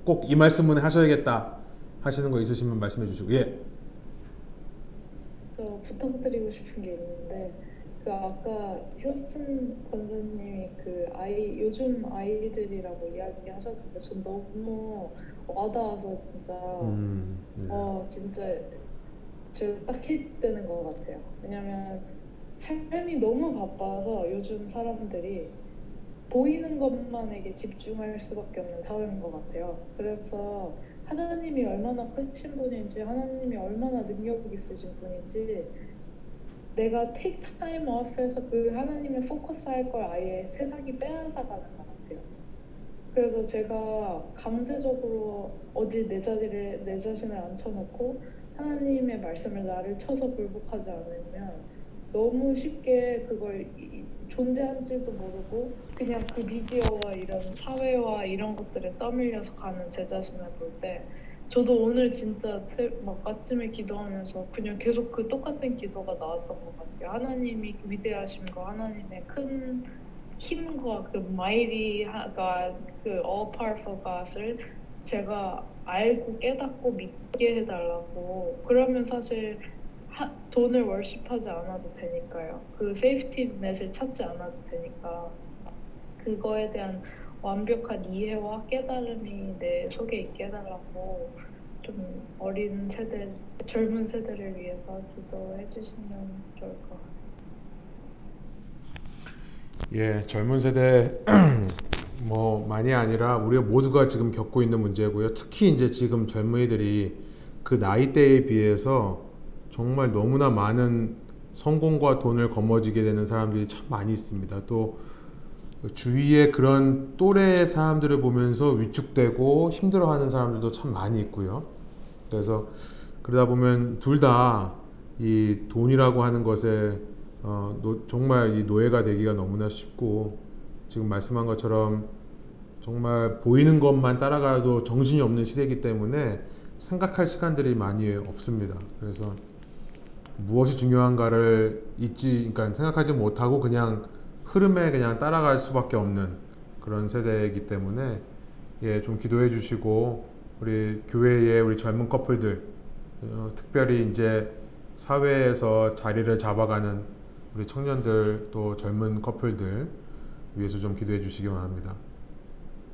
꼭 이 말씀은 하셔야겠다 하시는 거 있으시면 말씀해 주시고 예. 저 부탁드리고 싶은 게 있는데 그 아까 효순 권사님이 그 아이 요즘 아이들이라고 이야기하셨는데 전 너무 와닿아서 진짜 음, 네. 어 진짜 제가 딱 hit되는 것 같아요. 왜냐면 삶이 너무 바빠서 요즘 사람들이 보이는 것만에게 집중할 수밖에 없는 사회인 것 같아요. 그래서 하나님이 얼마나 크신 분인지 하나님이 얼마나 능력 있으신 분인지 내가 take time off해서 그 하나님의 포커스 할 걸 아예 세상이 빼앗아가는 것 같아요. 그래서 제가 강제적으로 어딜 내 자리를 내 자신을 앉혀놓고 하나님의 말씀을 나를 쳐서 굴복하지 않으면 너무 쉽게 그걸 존재한지도 모르고 그냥 그 미디어와 이런 사회와 이런 것들에 떠밀려서 가는 제 자신을 볼때 저도 오늘 진짜 막 아침에 기도하면서 그냥 계속 그 똑같은 기도가 나왔던 것 같아요. 하나님이 그 위대하심과 하나님의 큰 힘과 그 mighty God, 그 all powerful God을 제가 알고 깨닫고 믿게 해달라고 그러면 사실 하, 돈을 worship하지 않아도 되니까요. 그 safety net을 찾지 않아도 되니까 그거에 대한 완벽한 이해와 깨달음이 내 속에 있게 해달라고 좀 어린 세대, 젊은 세대를 위해서 기도해 주시면 좋을 것 같아요. 예, 젊은 세대 <clears throat> 뭐만이 아니라 우리가 모두가 지금 겪고 있는 문제고요. 특히 이제 지금 젊은이들이 그 나이대에 비해서 정말 너무나 많은 성공과 돈을 거머쥐게 되는 사람들이 참 많이 있습니다. 또 주위에 그런 또래의 사람들을 보면서 위축되고 힘들어하는 사람들도 참 많이 있고요. 그래서 그러다 보면 둘 다 이 돈이라고 하는 것에 어, 노, 정말 이 노예가 되기가 너무나 쉽고 지금 말씀한 것처럼 정말 보이는 것만 따라가도 정신이 없는 시대이기 때문에 생각할 시간들이 많이 없습니다. 그래서 무엇이 중요한가를 잊지, 그러니까 생각하지 못하고 그냥 흐름에 그냥 따라갈 수밖에 없는 그런 세대이기 때문에 예, 좀 기도해 주시고 우리 교회의 우리 젊은 커플들 어, 특별히 이제 사회에서 자리를 잡아가는 우리 청년들 또 젊은 커플들 위해서 좀 기도해 주시기 바랍니다.